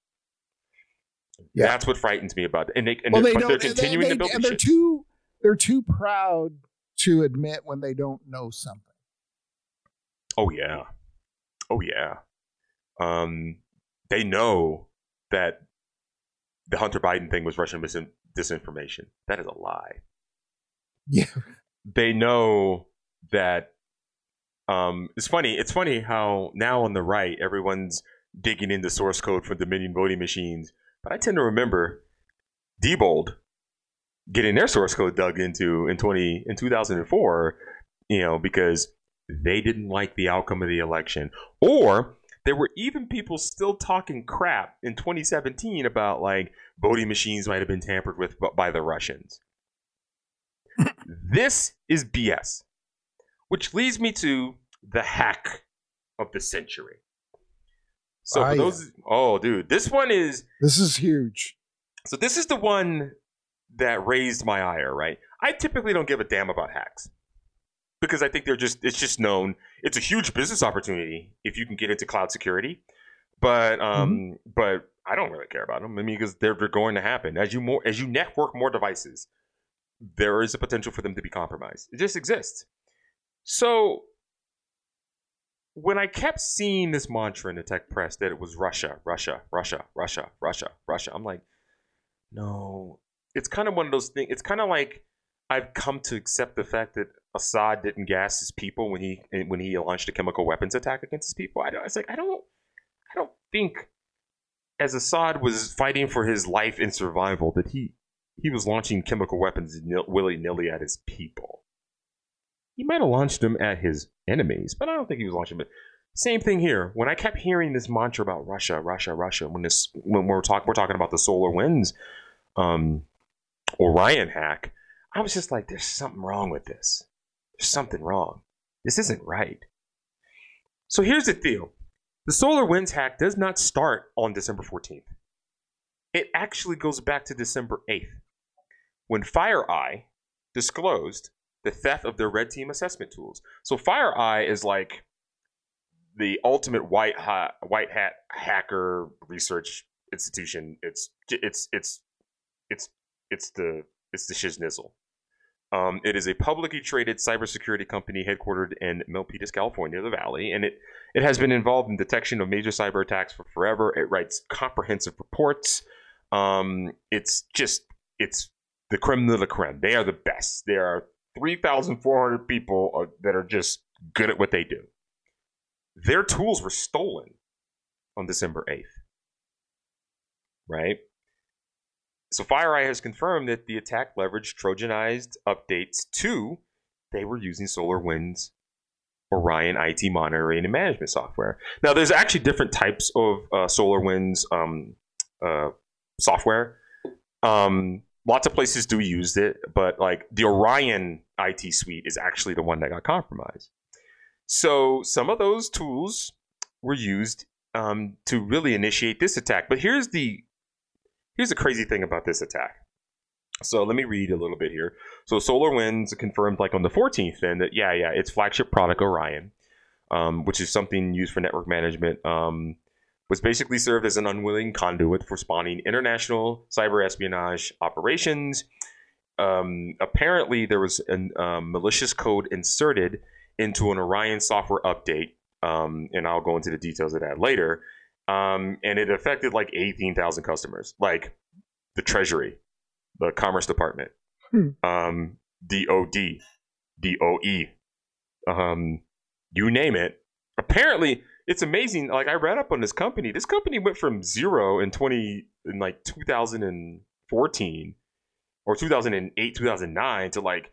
Yeah. That's what frightens me about it. And, they, and well, they're, they they're continuing they, to build and they're shit. too. They're too proud to admit when they don't know something. Oh yeah. Oh yeah. Um, they know that the Hunter Biden thing was Russian mis- disinformation. That is a lie. Yeah. <laughs> They know that. Um, it's funny. It's funny how now on the right everyone's digging into source code for Dominion voting machines, but I tend to remember Diebold getting their source code dug into in twenty in two thousand and four. You know because they didn't like the outcome of the election. Or there were even people still talking crap in 2017 about like voting machines might have been tampered with by the Russians. this is BS. Which leads me to the hack of the century. So for yeah. those oh dude, this one is This is huge. so this is the one that raised my ire, right? I typically don't give a damn about hacks because I think they're just it's just known. It's a huge business opportunity if you can get into cloud security, but um, but I don't really care about them. I mean, because they're they're going to happen as you more as you network more devices, there is a potential for them to be compromised. It just exists. So when I kept seeing this mantra in the tech press that it was Russia, Russia, Russia, Russia, Russia, Russia, I'm like, no. It's kind of one of those things. It's kind of like I've come to accept the fact that Assad didn't gas his people when he when he launched a chemical weapons attack against his people. I don't. It's like I don't. I don't think as Assad was fighting for his life and survival that he he was launching chemical weapons willy nilly at his people. He might have launched them at his enemies, but I don't think he was launching them. Same thing here. When I kept hearing this mantra about Russia, Russia, Russia, when this when we're talking we're talking about the SolarWinds, um, Orion hack, I was just like, there's something wrong with this. There's something wrong. This isn't right. So here's the deal. The SolarWinds hack does not start on December 14th. It actually goes back to December 8th, when FireEye disclosed the theft of their red team assessment tools. So FireEye is like the ultimate white hat, white hat hacker research institution. It's it's it's it's it's the it's the shiznizzle. Um, it is a publicly traded cybersecurity company headquartered in Milpitas, California, the Valley, and it it has been involved in detection of major cyber attacks for forever. It writes comprehensive reports. Um, it's just it's the creme de la creme. They are the best. There are three thousand four hundred people uh, that are just good at what they do. Their tools were stolen on December eighth. Right. So FireEye has confirmed that the attack leveraged Trojanized updates to they were using SolarWinds Orion IT monitoring and management software. Now, there's actually different types of uh, SolarWinds um, uh, software. Um, lots of places do use it, but like the Orion IT suite is actually the one that got compromised. So some of those tools were used um, to really initiate this attack. But here's the here's the crazy thing about this attack. So let me read a little bit here. So SolarWinds confirmed, like on the 14th, then that yeah, yeah, its flagship product Orion, um, which is something used for network management, um, was basically served as an unwilling conduit for spawning international cyber espionage operations. Um, apparently, there was a um, malicious code inserted into an Orion software update, um, and I'll go into the details of that later. Um, and it affected like 18,000 customers, like the Treasury, the Commerce Department, Hmm. um, DOD, DOE, um, you name it. Apparently, it's amazing. Like I read up on this company. This company went from zero in 20 in like 2014 or 2008, 2009 to like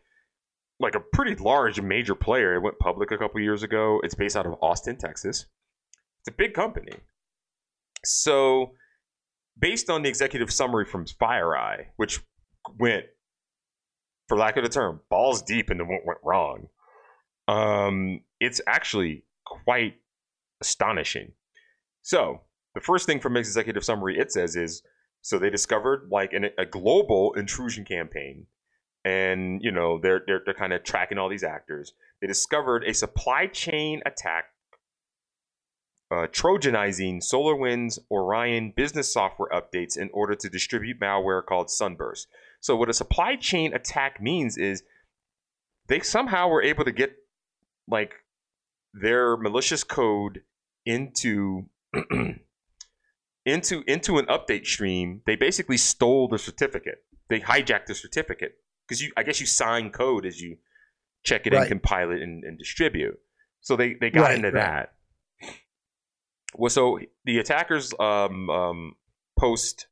like a pretty large major player. It went public a couple years ago. It's based out of Austin, Texas. It's a big company. So, based on the executive summary from FireEye, which went, for lack of a term, balls deep into what went wrong, um, it's actually quite astonishing. So, the first thing from the executive summary it says is so they discovered like an, a global intrusion campaign and you know they're they're, they're kind of tracking all these actors they discovered a supply chain attack uh, trojanizing solarwinds orion business software updates in order to distribute malware called sunburst. So what a supply chain attack means is they somehow were able to get like their malicious code into <clears throat> into into an update stream. They basically stole the certificate. They hijacked the certificate. Because you i guess you sign code as you check it Right. and compile it and, and distribute. So they they got Right, into right. that well so the attackers um, um, post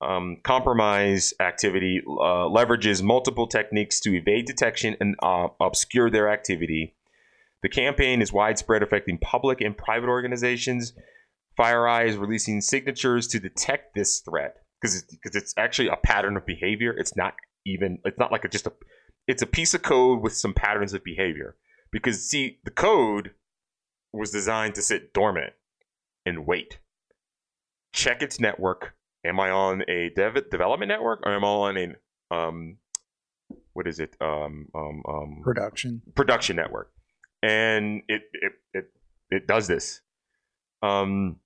um, compromise activity uh, leverages multiple techniques to evade detection and uh, obscure their activity the campaign is widespread affecting public and private organizations FireEye is releasing signatures to detect this threat because it's, because it's actually a pattern of behavior. It's not even it's not like a, just a it's a piece of code with some patterns of behavior. Because see, the code was designed to sit dormant and wait. Check its network. Am I on a dev- development network or am I on a um what is it um um um Production. production network, and it it it, it does this. Um,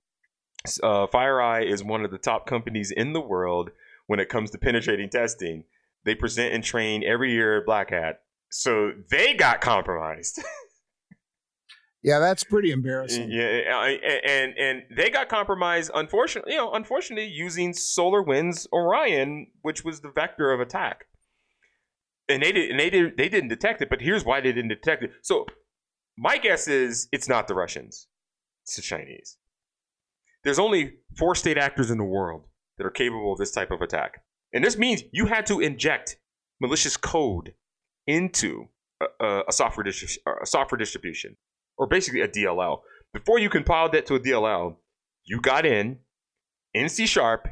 uh, FireEye is one of the top companies in the world when it comes to penetrating testing. They present and train every year at Black Hat, so they got compromised. <laughs> Yeah, that's pretty embarrassing. yeah, and and they got compromised. Unfortunately, you know, unfortunately, using SolarWinds Orion, which was the vector of attack. And they did, and they did, they didn't detect it. But here's why they didn't detect it. So, my guess is it's not the Russians; it's the Chinese. There's only four state actors in the world that are capable of this type of attack, and this means you had to inject malicious code into a, a, a software distri- a software distribution or basically a DLL. Before you compiled that to a DLL, you got in in C sharp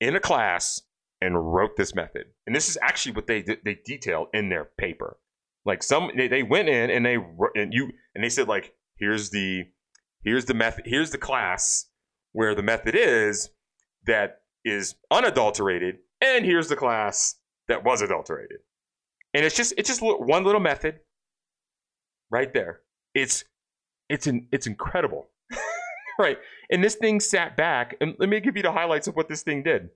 in a class and wrote this method. And this is actually what they they detailed in their paper. Like some they, they went in and they and you and they said like here's the here's the method here's the class where the method is that is unadulterated and here's the class that was adulterated. And it's just it's just one little method right there. It's it's an it's incredible. <laughs> right. And this thing sat back and let me give you the highlights of what this thing did.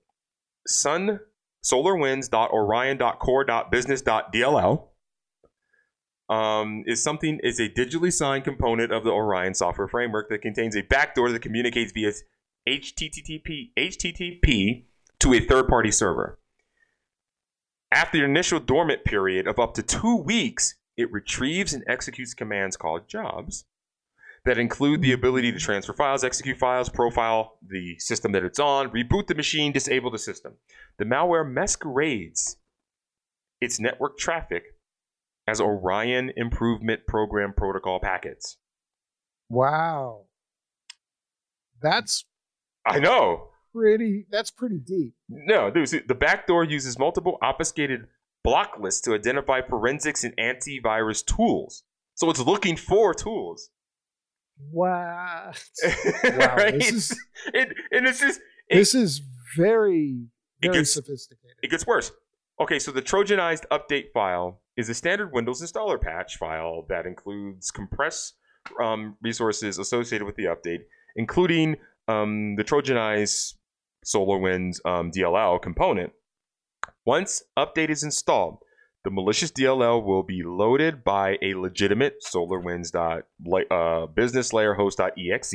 Sun solarwinds.orion.core.business.dll um, is something is a digitally signed component of the Orion software framework that contains a backdoor that communicates via HTTP HTTP to a third-party server. After the initial dormant period of up to two weeks, it retrieves and executes commands called jobs that include the ability to transfer files, execute files, profile the system that it's on, reboot the machine, disable the system. The malware masquerades its network traffic as Orion Improvement Program Protocol packets. Wow. That's I know. pretty that's pretty deep. No, dude, see, the backdoor uses multiple obfuscated block lists to identify forensics and antivirus tools. So it's looking for tools. Wow. <laughs> Wow. right? This is it, and it's just it, this is very It very gets- sophisticated. it gets worse. Okay, so the Trojanized update file is a standard Windows installer patch file that includes compress um, resources associated with the update, including um, the Trojanized SolarWinds um, DLL component. Once update is installed, the malicious DLL will be loaded by a legitimate SolarWinds dot uh, business layer host.exe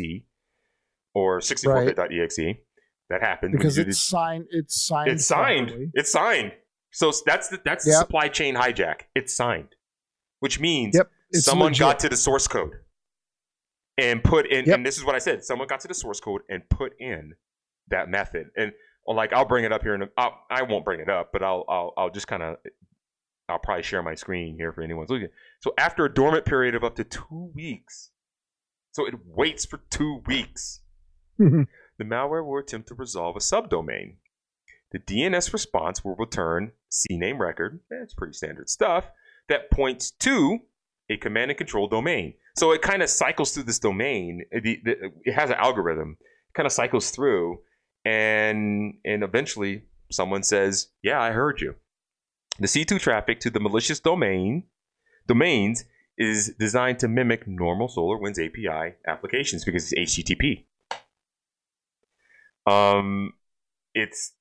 or 64bit.exe. That happened because did- it's signed. It's signed. it's signed. properly. It's signed. So that's the that's the supply chain hijack. It's signed, which means Yep. Someone legit. got to the source code and put in. Yep. And this is what I said. Someone got to the source code and put in that method. And well, like I'll bring it up here, and I won't bring it up, but I'll I'll, I'll just kind of I'll probably share my screen here for anyone's looking. So after a dormant period of up to two weeks, so it waits for two weeks. <laughs> The malware will attempt to resolve a subdomain. The DNS response will return CNAME record, that's pretty standard stuff, that points to a command and control domain. So it kind of cycles through this domain. It has an algorithm, it kind of cycles through, and and eventually someone says, "Yeah, I heard you." The C2 traffic to the malicious domain domains is designed to mimic normal SolarWinds API applications because it's HTTP. Um, it's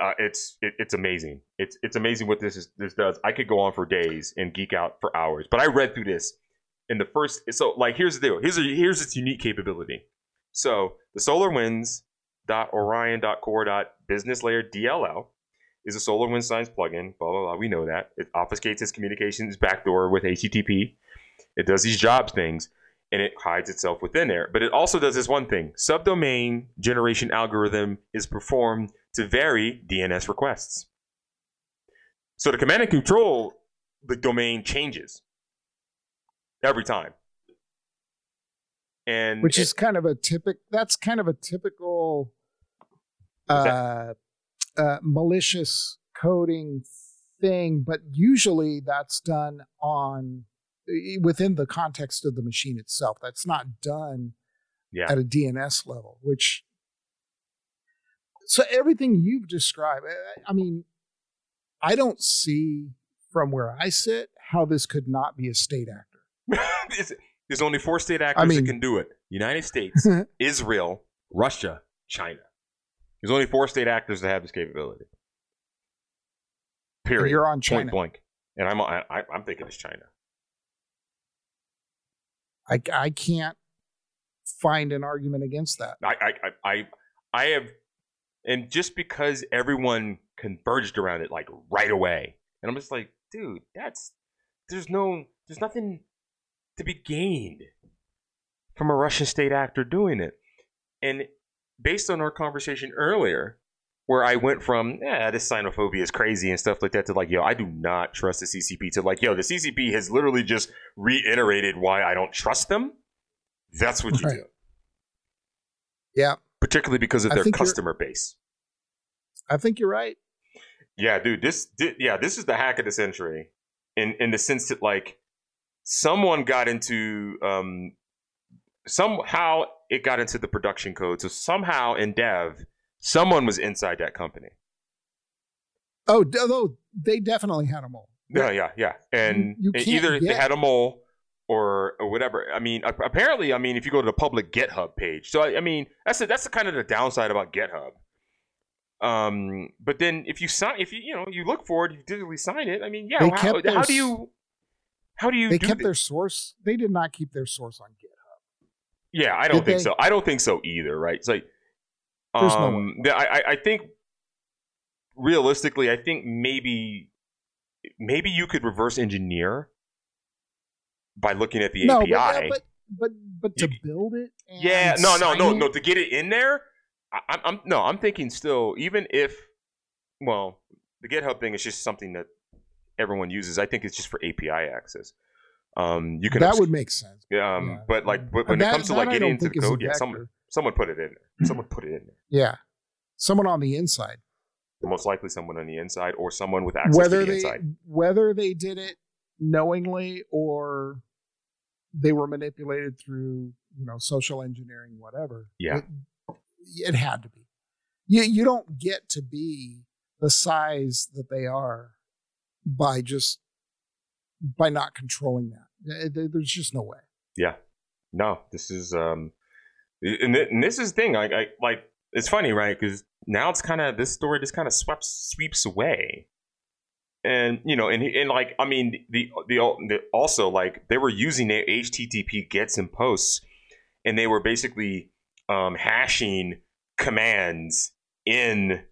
uh, it's it, it's amazing. It's it's amazing what this is this does. I could go on for days and geek out for hours, but I read through this in the first. So like, here's the deal. Here's a, here's its unique capability. So the SolarWinds.Orion.core.business layer DLL is a SolarWinds Signs plugin. Blah blah blah. We know that it obfuscates its communications backdoor with HTTP. It does these jobs things and it hides itself within there. But it also does this one thing subdomain generation algorithm is performed to vary DNS requests. So the command and control, the domain changes every time. And which it- is kind of a typical, That's kind of a typical uh, uh, malicious coding thing, but usually that's done on within the context of the machine itself. That's not done yeah. at a DNS level, which so everything you've described, I- I mean, I don't see from where I sit how this could not be a state actor. <laughs> There's only four state actors mean- that can do it United States, <laughs> Israel, Russia, China. There's only four state actors that have this capability. Period. And you're on Point China. blank. And I'm, I, I- I'm thinking it's China. I, I can't find an argument against that. I, I, I, I, I have, and just because everyone converged around it like right away, and I'm just like, dude, that's there's no, there's nothing to be gained from a Russian state actor doing it, and based on our conversation earlier, where I went from, yeah, this xenophobia is crazy and stuff like that, to like, yo, I do not trust the CCP, to like, yo, the CCP has literally just reiterated why I don't trust them. That's what you Right. do Yeah, particularly because of I their customer base. I think you're right. Yeah, dude, this thi- yeah, this is the hack of the century, in in the sense that like someone got into um somehow it got into the production code, so somehow in dev someone was inside that company. Oh, although they definitely had a mole. Yeah, yeah, yeah, and You- you either they had a mole or or whatever. I mean, apparently, I mean, if you go to the public GitHub page, so I, I mean, that's the, that's the kind of the downside about GitHub. Um, but then if you sign, if you you know you look for it, you digitally sign it. I mean, yeah, how, their how do you how do you They do kept thi- their source. They did not keep their source on GitHub. Yeah, I don't Did think they? so. I don't think so either. Right? It's like, There's no um, the- I, I- I think realistically, I think maybe maybe you could reverse engineer by looking at the no, API. but, uh, but but but to build it. And yeah, no, no, no, no. To get it in there, I, I'm, I'm no, I'm thinking still. Even if, well, the GitHub thing is just something that everyone uses. I think it's just for API access. Um, you can that obs- would make sense. um, yeah. but like but when That- it comes to like getting into the think is a code, yeah, someone someone put it in there. Someone put it in there. Yeah, someone on the inside. Most likely someone on the inside or someone with access whether to the they inside. whether they did it knowingly or they were manipulated through you know social engineering whatever Yeah. it, it had to be you you don't get to be the size that they are by just by not controlling that there's just no way Yeah. No, this is um, and, thi- and this is the thing. I, I like. It's funny, right? Because now it's kind of this story just kind of sweeps sweeps away, and you know, and and like I mean, the the, the also like they were using their HTTP gets and posts, and they were basically um, hashing commands in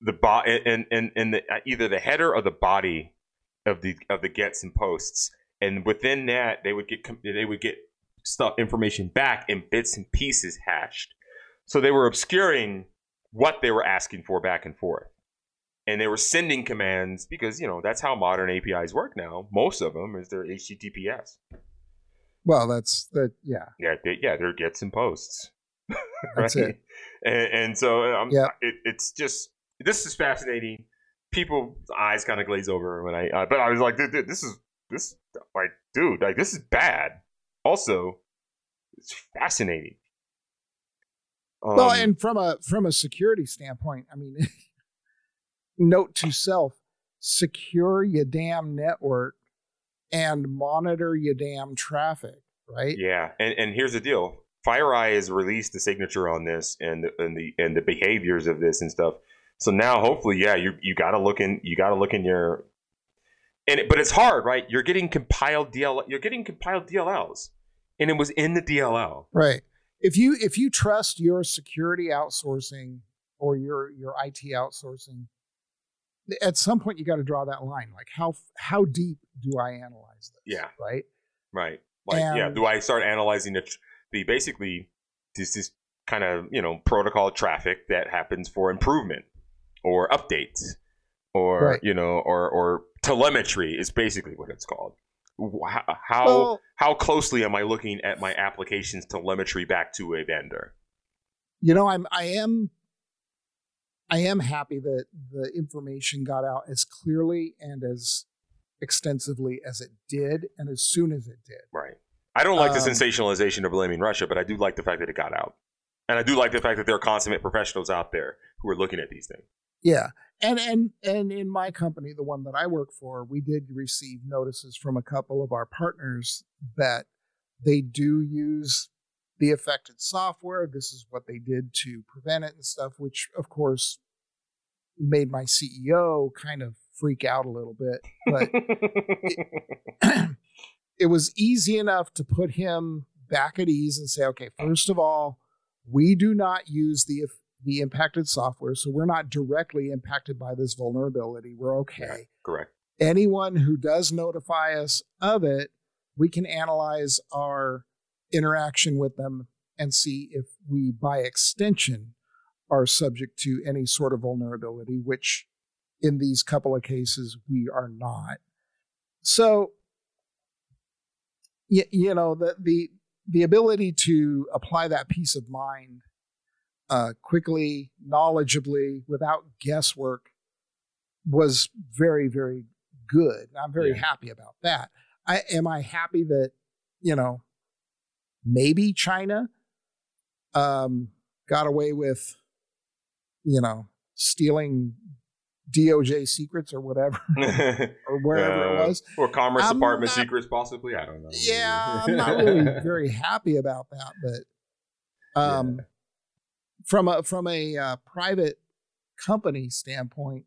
the bo- in, in, in the, either the header or the body of the of the gets and posts. And within that they would get they would get stuff information back in bits and pieces hashed so they were obscuring what they were asking for back and forth. And they were sending commands because you know that's how modern apis work now. Most of them is their https well that's that yeah. Yeah they, yeah they're gets and posts. <laughs> That's it. And, and so um, Yeah. it, it's just this is fascinating people's eyes kind of glaze over when i uh, but i was like dude, dude, this is this like dude like this is bad. Also it's fascinating. Well Um, and from a from a security standpoint i mean <laughs> note to self secure your damn network and monitor your damn traffic right? Yeah, and and here's the deal: FireEye has released the signature on this and the, and the and the behaviors of this and stuff. So now, hopefully, yeah, you you got to look in you got to look in your and it, but it's hard, right? You're getting compiled DL you're getting compiled DLLs, and it was in the DLL. right if you if you trust your security outsourcing or your your IT outsourcing at some point you got to draw that line like how how deep do I analyze this Yeah. right Right. Like, yeah. Do I start analyzing the, the basically this this kind of you know protocol traffic that happens for improvement or updates or Right. you know or or telemetry is basically what it's called. How how, Well- how closely am I looking at my application's telemetry back to a vendor? you know i'm i am i am happy that the information got out as clearly and as extensively as it did and as soon as it did Right. I don't like the Um, sensationalization of blaming Russia, but I do like the fact that it got out. And I do like the fact that there are consummate professionals out there who are looking at these things. Yeah. And and and in my company the one that i work for we did receive notices from a couple of our partners that they do use the affected software. This is what they did to prevent it and stuff which of course made my ceo kind of freak out a little bit. But <laughs> it was easy enough to put him back at ease and say, okay, first of all, we do not use the the impacted software, so we're not directly impacted by this vulnerability. We're okay. Right. Correct. Anyone who does notify us of it, we can analyze our interaction with them and see if we, by extension, are subject to any sort of vulnerability, which in these couple of cases we are not. So, you, you know, the, the the ability to apply that peace of mind uh, quickly, knowledgeably, without guesswork was very, very good. I'm very Yeah. happy about that. I am I happy that you know maybe China um, got away with you know stealing DOJ secrets or whatever <laughs> or wherever Uh, it was. or Commerce I'm Department not- secrets, possibly. I don't know. Yeah, I'm not really very happy about that, but <laughs> um, from a from a uh, private company standpoint,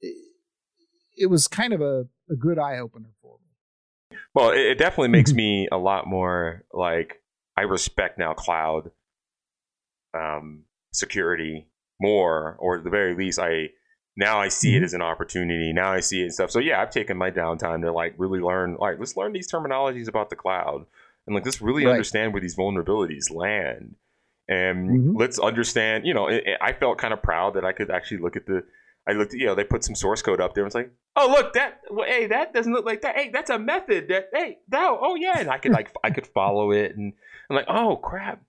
it, it was kind of a, a good eye opener for me. Well, it, it definitely makes <laughs> me a lot more like I respect now cloud um, security more, or at the very least, I now I see it Mhm. as an opportunity. Now I see it and stuff. So yeah, I've taken my downtime to like really learn. Like, let's learn these terminologies about the cloud, and like let's really Right. understand where these vulnerabilities land, and Mhm. let's understand. You know, it, it- I felt kind of proud that I could actually look at the. I looked at you know they put some source code up there. and It's like, oh look that well, hey that doesn't look like that. Hey, that's a method that hey that oh yeah, and I could like I could follow it, and I'm like oh crap,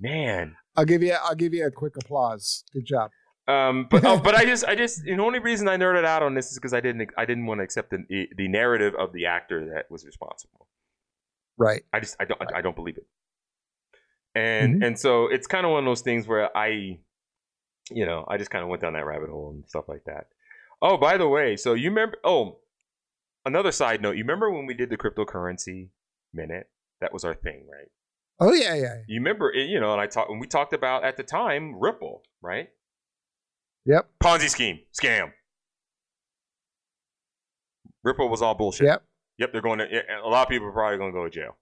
man. I'll give you I'll give you a quick applause. Good job. Um, but oh, but I <laughs> just I just the only reason I nerded out on this is because I didn't I didn't want to accept the the narrative of the actor that was responsible. Right. I just I don't I don't believe it. And mm-hmm. and so it's kind of one of those things where I, you know, I just kind of went down that rabbit hole and stuff like that. Oh, by the way, so you remember? Oh, another side note. You remember when we did the cryptocurrency minute? That was our thing, right? Oh yeah, yeah. You remember? It, you know, and I talked when we talked about at the time Ripple, right? Yep. Ponzi scheme, scam. Ripple was all bullshit. Yep. Yep, they're going to. A lot of people are probably going to go to jail.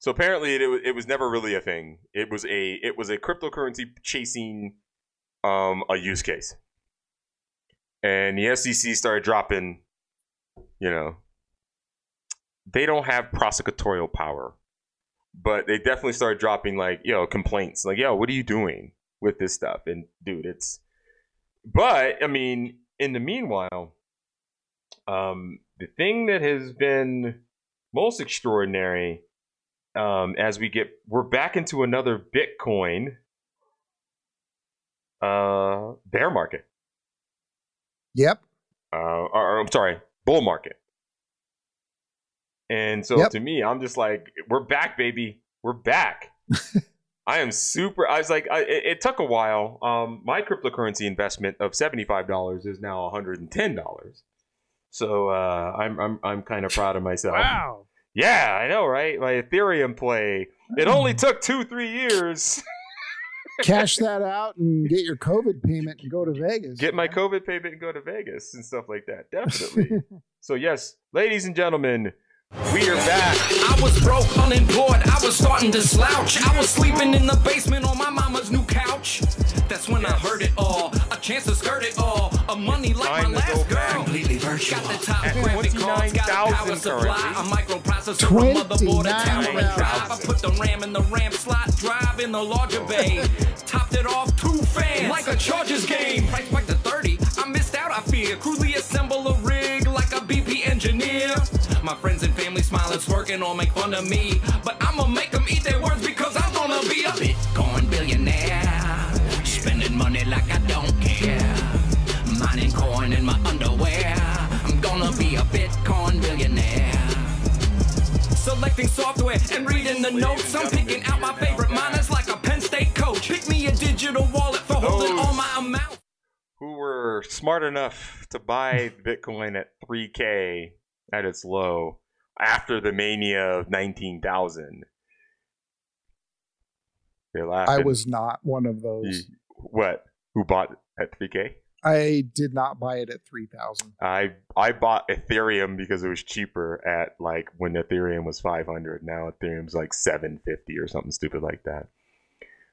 So apparently, it, it was never really a thing. It was a it was a cryptocurrency chasing um, a use case, and the SEC started dropping. You know, they don't have prosecutorial power, but they definitely started dropping like yo complaints, like yo, what are you doing with this stuff? And dude, it's. But I mean, in the meanwhile, um, the thing that has been most extraordinary um, as we get we're back into another Bitcoin uh, bear market. Yep. Uh, or, or, I'm sorry, bull market. And so Yep. to me, I'm just like, we're back, baby. We're back. <laughs> I am super. I was like, I, it, it took a while. Um, my cryptocurrency investment of seventy five dollars is now one hundred and ten dollars. So uh, I'm I'm I'm kind of proud of myself. Wow. Yeah, I know, right? My Ethereum play. It only mm. took two, three years. <laughs> Cash that out and get your COVID payment and go to Vegas. Get my COVID payment and go to Vegas and stuff like that. Definitely. <laughs> so yes, ladies and gentlemen, we are back. I was broke, unemployed, I was starting to slouch. I was sleeping in the basement on my mama's new couch. That's when I heard it all. A chance to skirt it all. A money like Time my last girl. Completely virtual. Got the top At graphic cards, got a power 29,000 supply, currently. a microprocessor, a motherboard, a tower and drive. I put the RAM in the RAM slot, drive in the larger bay. Topped it off two fans, like a Chargers game. Price back to 30, I missed out, I fear. Crudely assemble a rig like a BP engineer. My friends and family smile smiling, smirking, all make fun of me. But I'ma make them eat their words because I'm gonna be a Bitcoin billionaire. Spending money like I don't care. Mining coin in my underwear. I'm gonna be a Bitcoin billionaire. Selecting software and reading the notes. I'm picking out my favorite miners like a Penn State coach. Pick me a digital wallet for holding Those- all my amounts. Who were smart enough to buy Bitcoin at 3K at its low after the mania of 19,000? They're laughing. I was not one of those. What? Who bought at 3K? I did not buy it at three thousand. I I bought Ethereum because it was cheaper at like when Ethereum was 500. Now Ethereum's like 750 or something stupid like that.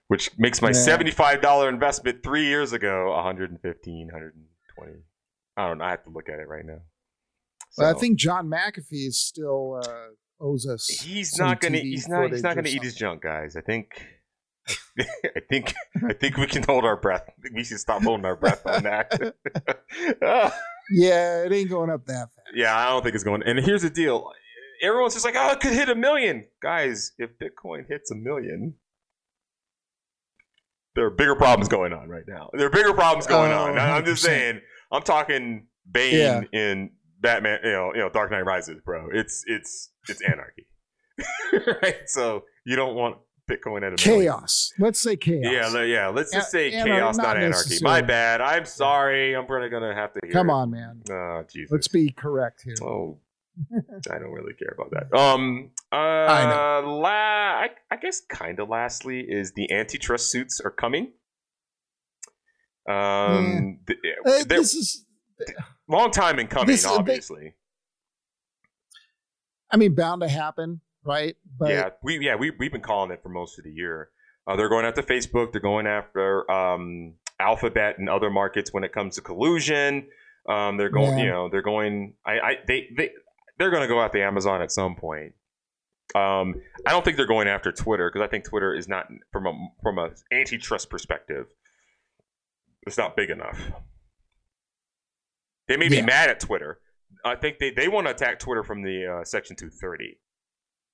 Which makes my Yeah. $75 investment 3 years ago 115, 120. I don't know, I have to look at it right now. But I think John McAfee is still uh, owes us. he's not to TV he's not he's not or eat his junk, guys. I think <laughs> I think I think we can hold our breath. We should stop holding our breath on that. Ah. <laughs> Yeah, it ain't going up that fast. Yeah, I don't think it's going. And here's the deal: everyone's just like, "Oh, it could hit a million, guys." If Bitcoin hits a million, there are bigger problems going on right now. There are bigger problems going Oh, on. I- I'm just saying. I'm talking Bane Yeah. in Batman. You know, you know, Dark Knight Rises, bro. It's it's it's anarchy, <laughs> right? So you don't want Bitcoin at a million. Chaos. Let's say chaos. Yeah, le- yeah. Let's just say anar- chaos, not not anarchy. My bad. I'm sorry. I'm probably gonna have to hear. Come it. on, man. Oh, Jesus. Let's be correct here. Oh, <laughs> I don't really care about that. Um, uh, I La- I, I guess kind of lastly is the antitrust suits are coming. Um, th- Uh, this is, long time in coming, this- they- obviously. I mean, bound to happen, right? But yeah, we yeah we we've been calling it for most of the year. Uh, they're going after Facebook. They're going after um, Alphabet and other markets when it comes to collusion. Um, they're going, Yeah. you know, they're going. I, I they they they're going to go after Amazon at some point. Um, I don't think they're going after Twitter because I think Twitter is not from a from a antitrust perspective. It's not big enough. They may be mad at Twitter. I think they, they want to attack Twitter from the uh, Section 230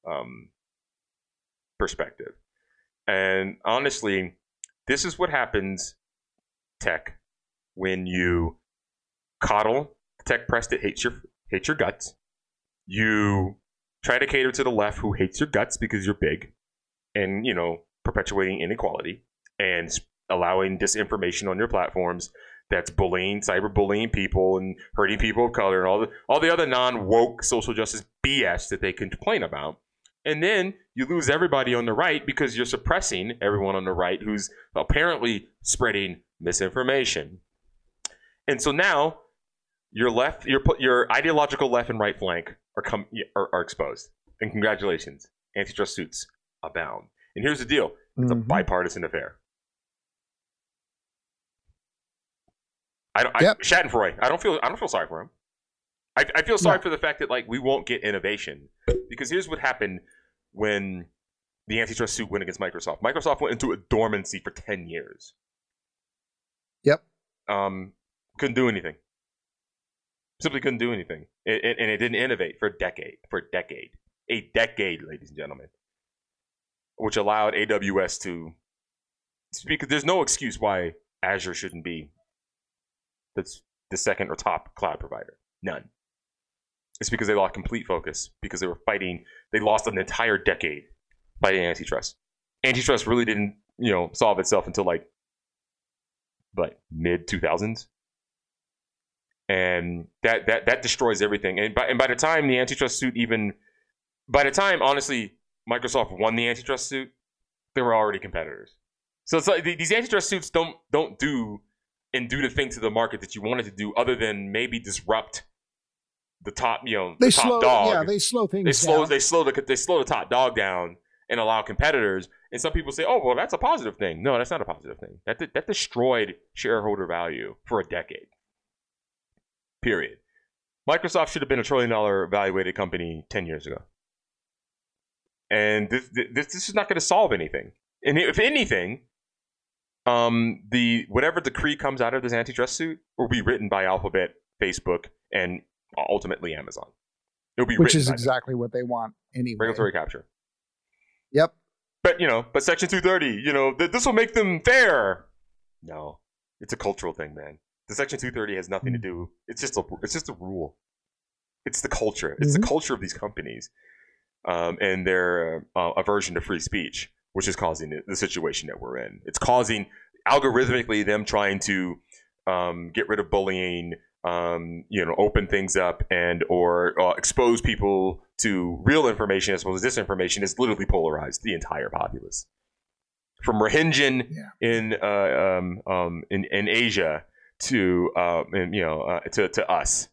um, perspective. And honestly, this is what happens, tech, when you coddle the tech press that hates your hates your guts. You try to cater to the left who hates your guts because you're big, and you know perpetuating inequality and allowing disinformation on your platforms that's bullying, cyberbullying people and hurting people of color and all the all the other non woke social justice BS that they complain about. And then you lose everybody on the right because you're suppressing everyone on the right who's apparently spreading misinformation. And so now your left, your your ideological left and right flank are come are, are exposed. And congratulations, antitrust suits abound. And here's the deal: it's a Mhm. bipartisan affair. I don't. Yep. I, Schadenfreude. I don't feel. I don't feel sorry for him. I, I feel sorry No. for the fact that like we won't get innovation because here's what happened when the antitrust suit went against Microsoft. Microsoft went into a dormancy for ten years. Yep. Um, couldn't do anything. Simply couldn't do anything, it, it- and it didn't innovate for a decade. For a decade, a decade, ladies and gentlemen, which allowed AWS to because there's no excuse why Azure shouldn't be that's the second or top cloud provider. None. It's because they lost complete focus because they were fighting. They lost an entire decade fighting antitrust. Antitrust really didn't, you know, solve itself until like, like mid two thousands, and that that that destroys everything. And by and by the time the antitrust suit even, by the time honestly Microsoft won the antitrust suit, they were already competitors. So it's like these antitrust suits don't don't do and do the thing to the market that you wanted to do, other than maybe disrupt the top, you know, the They top slow, dog. yeah, they slow things they slow down. they slow the they slow the top dog down and allow competitors. And some people say, "Oh, well, that's a positive thing." No, that's not a positive thing. That that destroyed shareholder value for a decade. Period. Microsoft should have been a trillion dollar evaluated company ten years ago, and this this, this is not going to solve anything. And if anything, um, the whatever decree comes out of this antitrust suit will be written by Alphabet, Facebook, and ultimately Amazon. It'll be which is exactly what they want anyway. regulatory capture. Yep. But you know, but Section 230, you know, th- this will make them fair. No, it's a cultural thing, man. The Section 230 has nothing to Mm. do. It's just a. It's just a rule. It's the culture. It's the Mhm. culture of these companies, um, and their uh, aversion to free speech, which is causing the, the situation that we're in. It's causing algorithmically them trying to um, get rid of bullying, um, you know, open things up and or uh, expose people to real information as opposed to disinformation has literally polarized the entire populace. From Rohingyan Yeah. in uh, um, um, in, in Asia to and, you know uh, to to us,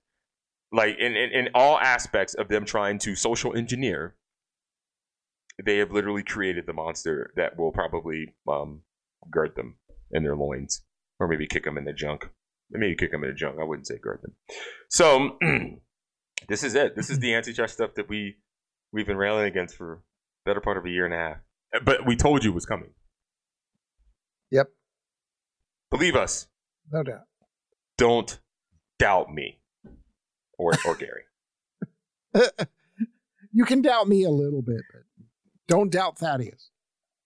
like in, in in all aspects of them trying to social engineer, they have literally created the monster that will probably um, gird them in their loins, or maybe kick them in the junk. Maybe kick them in the junk. I wouldn't say gird. So <clears throat> this is it. This is the antitrust stuff that we we've been railing against for the better part of a year and a half. But we told you it was coming. Yep. Believe us. No doubt. Don't doubt me or or Gary. <laughs> <laughs> you can doubt me a little bit, but don't doubt Thaddeus.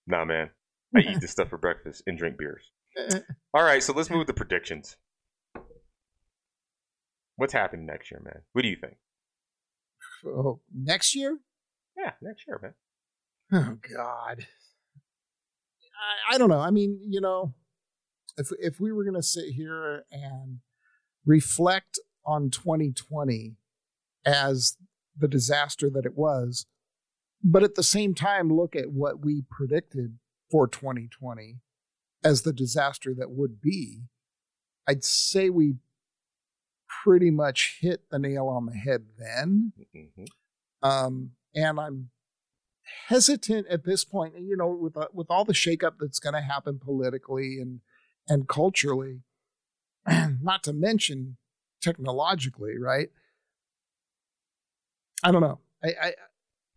Nah, man. I eat this stuff for breakfast and drink beers. <laughs> All right, so let's move to the predictions. What's happening next year, man? What do you think? oh, next year? Yeah, next year, man. Oh God. I, I don't know. I mean, you know, if if we were gonna sit here and reflect on 2020 as the disaster that it was, but at the same time look at what we predicted for 2020 as the disaster that would be, I'd say we pretty much hit the nail on the head then. Mhm. Um, and I'm hesitant at this point, you know, with uh, with all the shakeup that's going to happen politically and and culturally, <clears throat> not to mention technologically, right? I don't know. I, I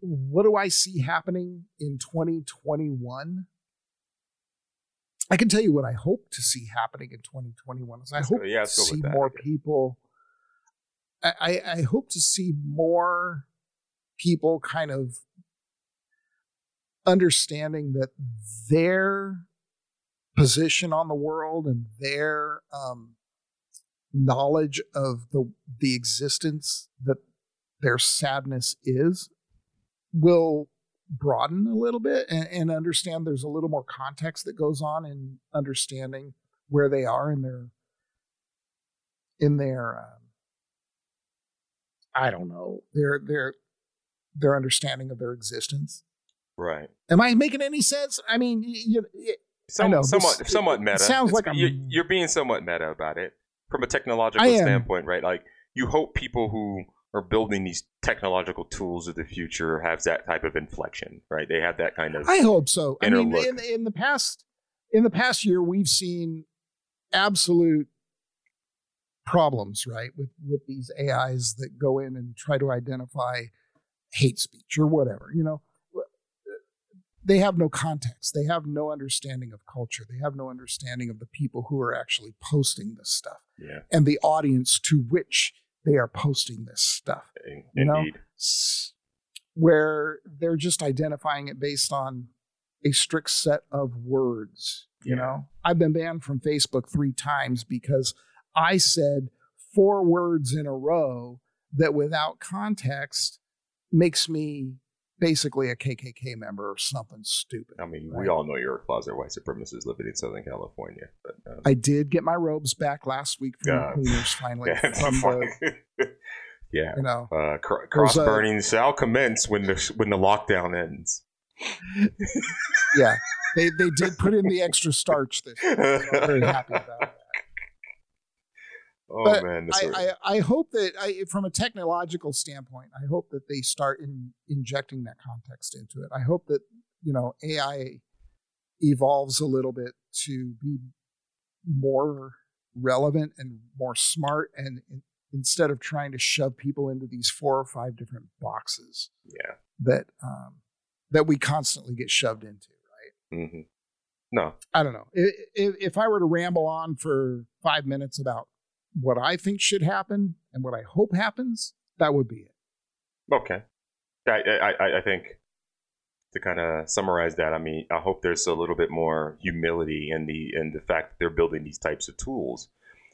what do I see happening in 2021? I can tell you what I hope to see happening in 2021 is I Let's hope go- yeah, to let's go with see more people. I, I, hope to see more people kind of understanding that their position on the world and their um, knowledge of the the existence that their sadness is will broaden a little bit and, and understand there's a little more context that goes on in understanding where they are in their in their um, I don't know their their their understanding of their existence. Right. Am I making any sense? I mean, you, y- Some, know, this- somewhat, it- somewhat meta. sounds It's- like you're, you're being somewhat meta about it from a technological standpoint, right? Like you hope people who are building these technological tools of the future have that type of inflection, right? They have that kind of. I hope so. I mean, in, in the past, in the past year, we've seen absolute problems, right, with with these AIs that go in and try to identify hate speech or whatever. You know, they have no context. They have no understanding of culture. They have no understanding of the people who are actually posting this stuff yeah, and the audience to which they are posting this stuff in- You know? where they're just identifying it based on a strict set of words. You Yeah. know, I've been banned from Facebook three times because I said four words in a row that without context makes me basically a KKK member or something stupid. I mean, Right. we all know you're a closet white supremacist living in Southern California, but um, I did get my robes back last week from Yeah. the cleaners finally yeah, <laughs> from the, <laughs> yeah. you know, Uh, cr- cross burning shall commence when the when the lockdown ends. <laughs> yeah. They they did put in the extra starch this year. So I'm very happy about. Oh But man, I, I, I hope that I, from a technological standpoint, I hope that they start in, injecting that context into it. I hope that you know AI evolves a little bit to be more relevant and more smart, and in, instead of trying to shove people into these four or five different boxes yeah. that um, that we constantly get shoved into. Right? hmm No, I don't know. If, if, if I were to ramble on for five minutes about what I think should happen and what I hope happens, that would be it. Okay. I, I, I- think to kind of summarize that, I mean, I hope there's a little bit more humility in the in the fact that they're building these types of tools,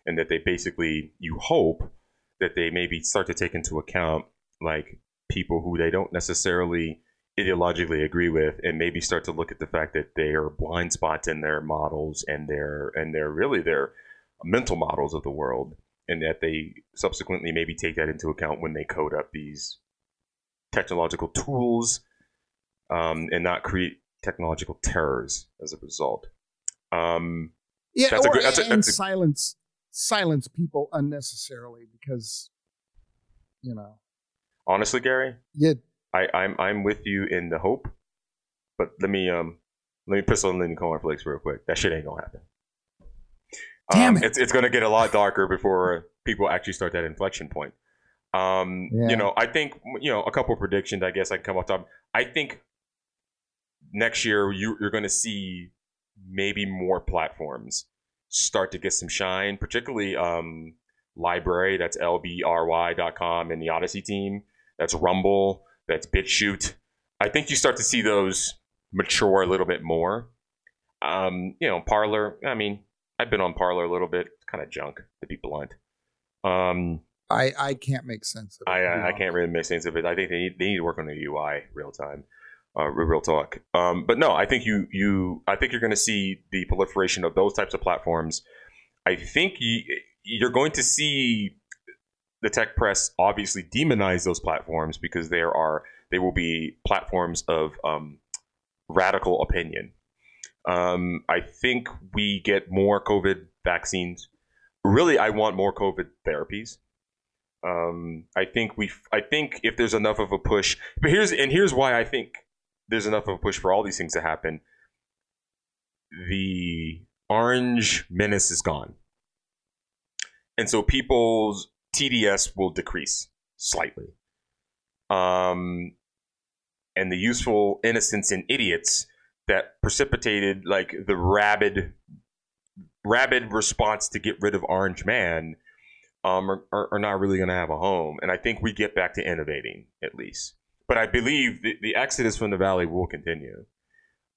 and that they basically, you hope that they maybe start to take into account like people who they don't necessarily ideologically agree with, and maybe start to look at the fact that they are blind spots in their models and their and they're really their mental models of the world, and that they subsequently maybe take that into account when they code up these technological tools um, and not create technological terrors as a result. Um, Yeah, That's a or, good- that's a- and that's a- silence silence people unnecessarily because you know honestly, Gary, you I, I'm I'm with you in the hope, but let me um let me piss on Lincoln cornflakes real quick. That shit ain't gonna happen. Damn Um, it. It's it's gonna get a lot darker before people actually start that inflection point. Um, Yeah. you know, I think you know a couple of predictions. I guess I can come off top. I think next year you, you're going to see maybe more platforms start to get some shine, particularly um, LBRY. That's lbry.com and the Odysee team. That's Rumble. That's BitChute. I think you start to see those mature a little bit more. Um, you know, Parler. I mean, I've been on Parler a little bit. It's kind of junk, to be blunt. Um, I I can't make sense of it. I, I, I can't really make sense of it. I think they need, they need to work on the UI real time, uh, real talk. Um, but no, I think you you I think you're going to see the proliferation of those types of platforms. I think you, you're going to see the tech press obviously demonize those platforms because there are they will be platforms of um, radical opinion. Um, I think we get more COVID vaccines. Really, I want more COVID therapies. Um, I think we. I think if there's enough of a push, but here's and here's why I think there's enough of a push for all these things to happen. The orange menace is gone, and so people's TDS will decrease slightly. Um, and the useful innocents and idiots that precipitated like the rabid, rabid response to get rid of Orange Man um, are, are, are not really going to have a home. And I think we get back to innovating at least. But I believe the, the exodus from the valley will continue.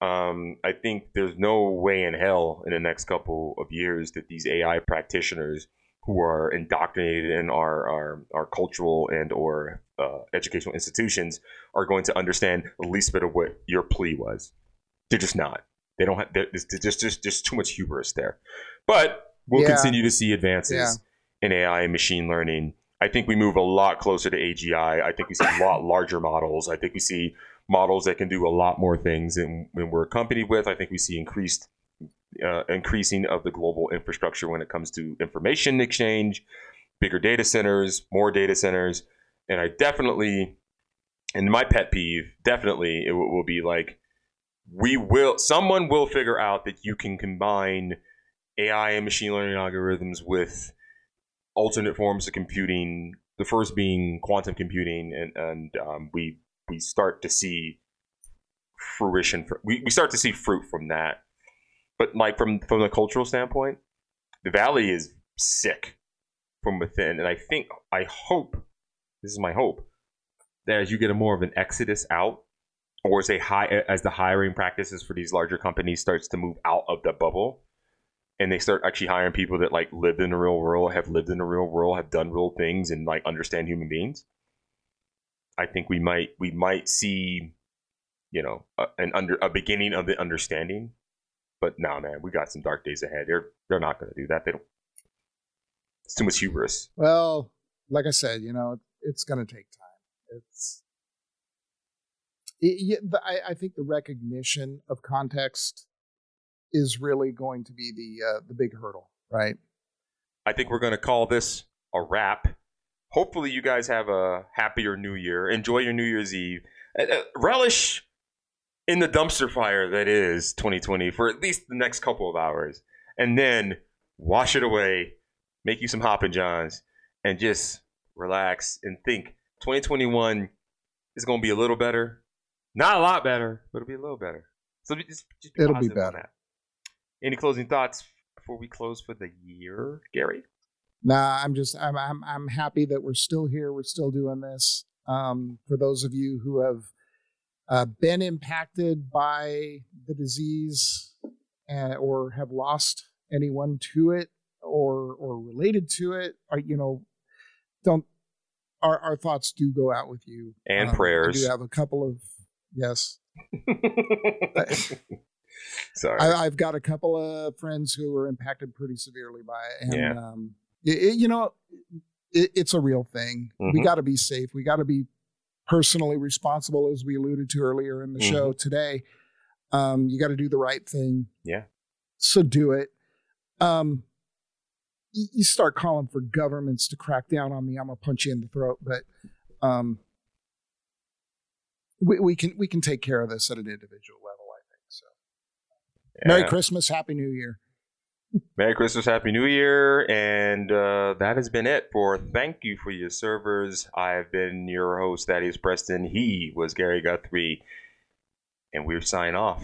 Um, I think there's no way in hell in the next couple of years that these AI practitioners who are indoctrinated in our our, our cultural and or uh, educational institutions are going to understand the least bit of what your plea was. They're just not. They don't have. There's just just just too much hubris there. But we'll Yeah. continue to see advances Yeah. in AI and machine learning. I think we move a lot closer to AGI. I think we see a lot <coughs> larger models. I think we see models that can do a lot more things than, than we're accompanied with. I think we see increased uh, increasing of the global infrastructure when it comes to information exchange, bigger data centers, more data centers. and I definitely, and my pet peeve, definitely, it will, will be like, we will, someone will figure out that you can combine AI and machine learning algorithms with alternate forms of computing. The first being quantum computing, and and um, we we start to see fruition. For, we we start to see fruit from that. But like from from the cultural standpoint, the valley is sick from within, and I think I hope this is my hope that as you get a more of an exodus out, or as high as the hiring practices for these larger companies starts to move out of the bubble, and they start actually hiring people that like lived in the real world, have lived in the real world, have done real things, and like understand human beings. I think we might we might see, you know, a, an under a beginning of the understanding. But no, man, we got some dark days ahead. They're they're not going to do that. They don't. It's too much hubris. Well, like I said, you know, it's going to take time. It's. It, I, I think the recognition of context is really going to be the uh, the big hurdle, right? I think we're going to call this a wrap. Hopefully, you guys have a happier New Year. Enjoy your New Year's Eve. Uh, uh, relish in the dumpster fire that is 2020 for at least the next couple of hours, and then wash it away. Make you some Hoppin' Johns, and just relax and think. 2021 is going to be a little better, not a lot better, but it'll be a little better. So just, just be It'll be better. that. Any closing thoughts before we close for the year, Gary? Nah, I'm just I'm I'm I'm happy that we're still here. We're still doing this. Um, for those of you who have uh, been impacted by the disease uh, or have lost anyone to it or or related to it, or you know, don't our our thoughts do go out with you And Um, prayers. I do have a couple of yes. <laughs> Sorry. I, I've got a couple of friends who were impacted pretty severely by it, and Yeah. um, it, it- you know, it, it's a real thing. We Mhm. got to be safe. We got to be personally responsible, as we alluded to earlier in the show today. Um, you got to do the right thing. Yeah. So do it. Um, you, you start calling for governments to crack down on me, I'm gonna punch you in the throat. But um, we, we can we can take care of this at an individual level. I think so. Merry Christmas, Happy New Year. Merry Christmas, Happy New Year, and uh, that has been it for Thank You for Your Servers. I've been your host, Thaddeus Preston. He was Gary Guthrie, and we're sign off.